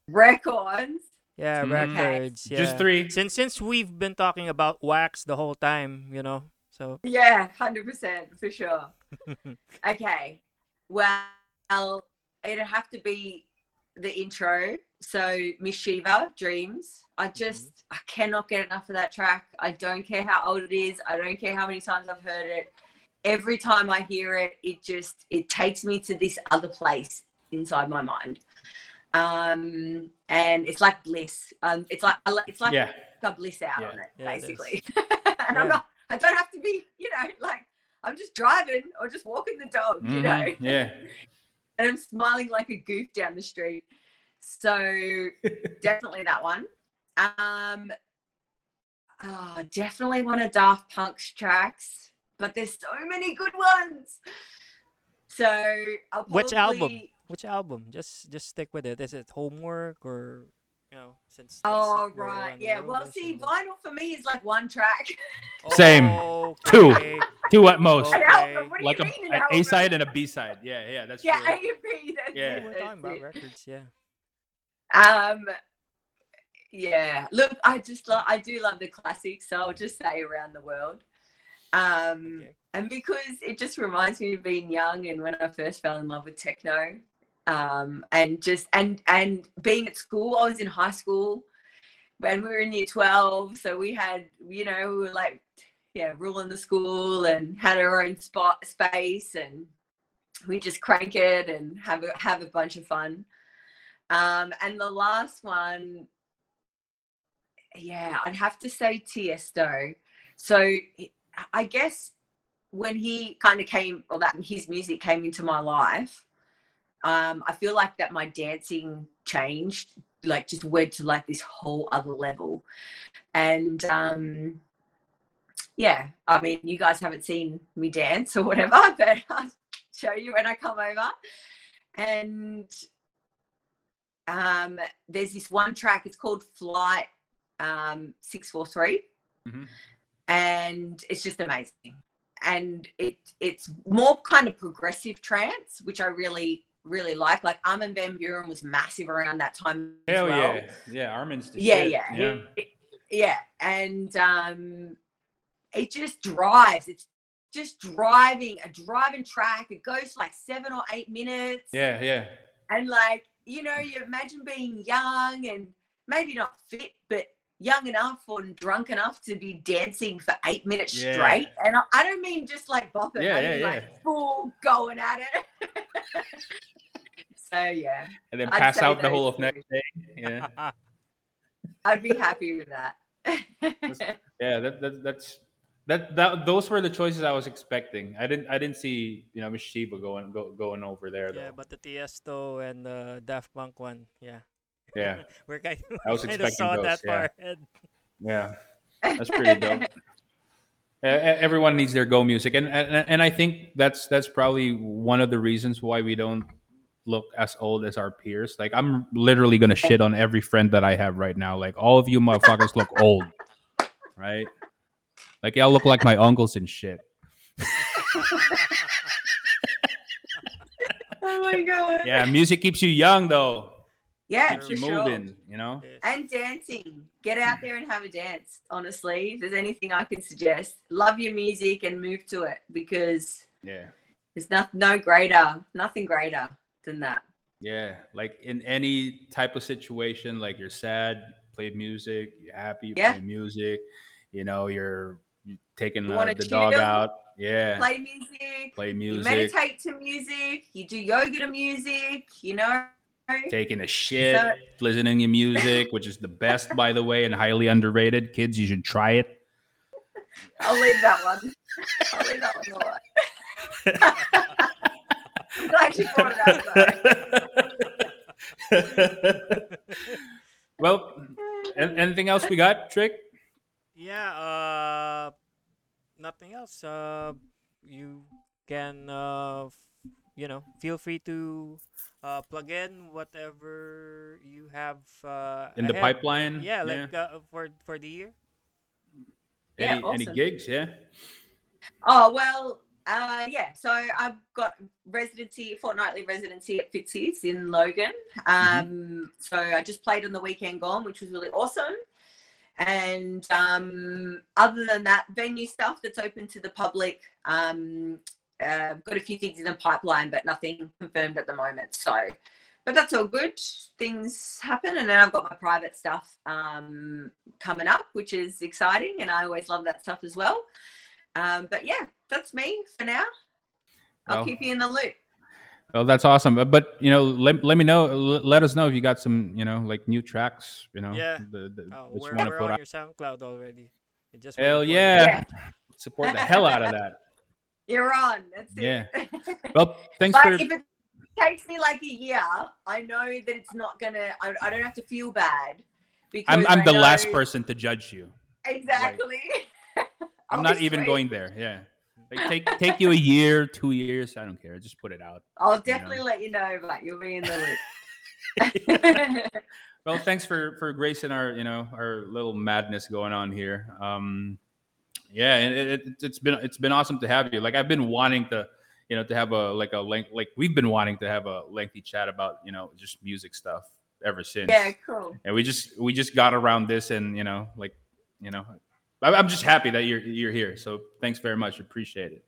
records
Yeah,
Mhm.
records. Yeah.
Just three.
Since since we've been talking about wax the whole time, you know. So
Yeah, hundred percent for sure. [LAUGHS] okay, well, it'd have to be the intro. So Miss Shiva, Dreams. I just I cannot get enough of that track. I don't care how old it is. I don't care how many times I've heard it. Every time I hear it, it just it takes me to this other place inside my mind. Um, and it's like bliss. Um, it's like it's like
Yeah,
a bliss out
Yeah.
on it,
Yeah, it
basically. [LAUGHS] and I'm not, I don't have to be, you know, like I'm just driving or just walking the dog, you know,
yeah. [LAUGHS]
and I'm smiling like a goof down the street. So [LAUGHS] definitely that one. Um, oh, definitely one of Daft Punk's tracks, but there's so many good ones. So I'll
Which album? which album? Just just stick with it. Is it homework or you know since?
Oh
that's-
right, yeah. Well, see,
shit,
vinyl for me is like one track. [LAUGHS]
Same. Two.
Okay. [LAUGHS]
Two at most.
Okay.
album.
Like a,
an
an? A side and a B side. Yeah, yeah, that's
Yeah,
true. [LAUGHS]
A and B. That's
Yeah.
it,
We're
that's
talking about records. Yeah.
Um, yeah. Look, I just love. I do love the classics, so I'll just say around the world. Um,
Okay.
and because it just reminds me of being young and when I first fell in love with techno, um, and just and and being at school. I was in high school when we were in year twelve, so we had you know we were like yeah ruling the school and had our own spot space and we just crank it and have a have a bunch of fun. Um, and the last one, yeah, I'd have to say Tiesto. So I guess when he kind of came, or that his music came into my life, um, I feel like that my dancing changed, like just went to like this whole other level. And um, yeah, I mean, you guys haven't seen me dance or whatever, [LAUGHS] but I'll show you when I come over. And um, there's this one track, it's called Flight um, 643.
Mhm.
And it's just amazing. And it it's more kind of progressive trance, which I really, really like. Like Armin Van Buuren was massive around that time. as
Hell
well.
yeah. Yeah, Armin's
Yeah,
shit.
yeah.
yeah.
Yeah. And um it just drives. It's just driving, a driving track. It goes like seven or eight minutes.
Yeah, yeah.
And like, you know, you imagine being young and maybe not fit, but young enough or drunk enough to be dancing for eight minutes
Yeah.
straight. And I, I don't mean just like bopping,
Yeah,
I mean
yeah.
like full going at it. [LAUGHS] so yeah,
And then
I'd
pass out the
those
whole of next day. Yeah. [LAUGHS]
I'd be happy with that. [LAUGHS]
Yeah, that, that that's that that those were the choices I was expecting. I didn't I didn't see, you know, Miss Shiva going go, going over there though.
Yeah, but the Tiesto and the Daft Punk one, yeah.
Yeah. [LAUGHS]
We're kind of,
I was [LAUGHS]
kind of
expecting
saw
those,
that
yeah.
far ahead.
Yeah. [LAUGHS] That's pretty dope. Everyone needs their go music, and, and and I think that's that's probably one of the reasons why we don't look as old as our peers. Like I'm literally gonna shit on every friend that I have right now. Like all of you motherfuckers look old. right? Like y'all look like my uncles and shit.
Oh my god.
Yeah, music keeps you young though.
Yeah,
Keeps
for
you
sure.
moving, you know?
And dancing. Get out mm. there and have a dance. Honestly, if there's anything I can suggest, love your music and move to it because
Yeah.
there's no, no greater, nothing greater than that.
Yeah. Like in any type of situation, like you're sad, play music, you're happy,
Yeah.
play music, you know, you're taking
You wanna
the dog
chill,
out. Yeah.
Play music.
play music.
You
music.
meditate to music. You do yoga to music. You know.
Taking a shit,
So-
listening to music, which is the best, by the way, and highly underrated. Kids, you should try it.
I'll leave that one. I'll leave that one alone. I'm glad you brought it up.
well, an- anything else we got, Trick?
Yeah, uh, nothing else. Uh, you can, uh, f- you know, feel free to uh, plug in whatever you have uh,
In the
ahead.
pipeline?
Yeah, like Uh, for for the year.
Yeah,
Any, any gigs? Yeah.
Oh well, uh, yeah. So I've got residency, fortnightly residency at Fitzy's in Logan. Um, So I just played on the weekend gone, which was really awesome. And um, other than that, venue stuff that's open to the public. Um, uh, got a few things in the pipeline, but nothing confirmed at the moment. So, but that's all good. Things happen, and then I've got my private stuff um, coming up, which is exciting, and I always love that stuff as well. Um, but yeah, that's me for now. I'll
Well-
keep you in the loop.
Oh, that's awesome. But, but you know, let, let me know. Let us know if you got some, you know, like new tracks. You know,
Yeah.
the, the,
Uh,
that
we're
you want to
we're
put
on
out.
your SoundCloud already. We're just
Hell
waiting for you.
yeah. Support the hell out of that. [LAUGHS]
You're on. That's it.
Yeah. [LAUGHS] Well, thanks
but
for.
if it takes me like a year, I know that it's not gonna. I, I don't have to feel bad. Because
I'm, I'm the last person to judge you.
Exactly. [LAUGHS]
I'm not even going there. Yeah. Like take take you a year, two years. I don't care. Just put it out.
I'll definitely let you know, but you'll be in the loop. [LAUGHS]
Well, thanks for for gracing our you know our little madness going on here. Um, yeah, and it, it, it's been it's been awesome to have you. Like I've been wanting to you know to have a like a length like we've been wanting to have a lengthy chat about you know just music stuff ever since.
yeah, cool.
And we just we just got around this and you know like you know I- I'm just happy that you're you're here. So thanks very much. Appreciate it.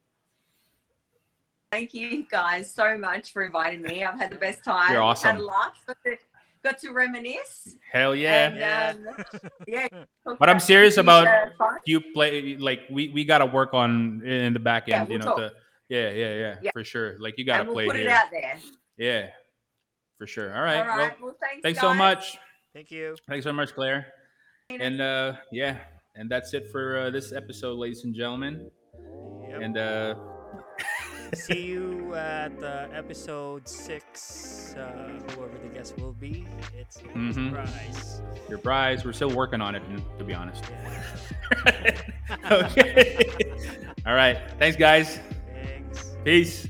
Thank you guys so much for inviting me. I've had the best time.
You're awesome.
Had a laugh. Got to, reminisce.
Hell yeah.
And,
Yeah.
um, yeah. [LAUGHS]
But I'm serious about
fun.
you play like we we got to work on in the back
Yeah,
end you
we'll
know
talk.
to yeah yeah yeah
Yeah.
for sure like you got to
and we'll
play
put
here
it out there.
yeah for sure all right,
All right.
well
Well, thanks.
thanks so much
Thank you.
thanks so much claire and uh yeah and that's it for uh, this episode ladies and gentlemen
Yep.
and uh
See you at uh, episode six. Uh, whoever the will be, it's a
Mhm.
surprise.
your prize we're still working on it to be honest
Yeah. [LAUGHS]
okay [LAUGHS] all right thanks guys
Thanks.
peace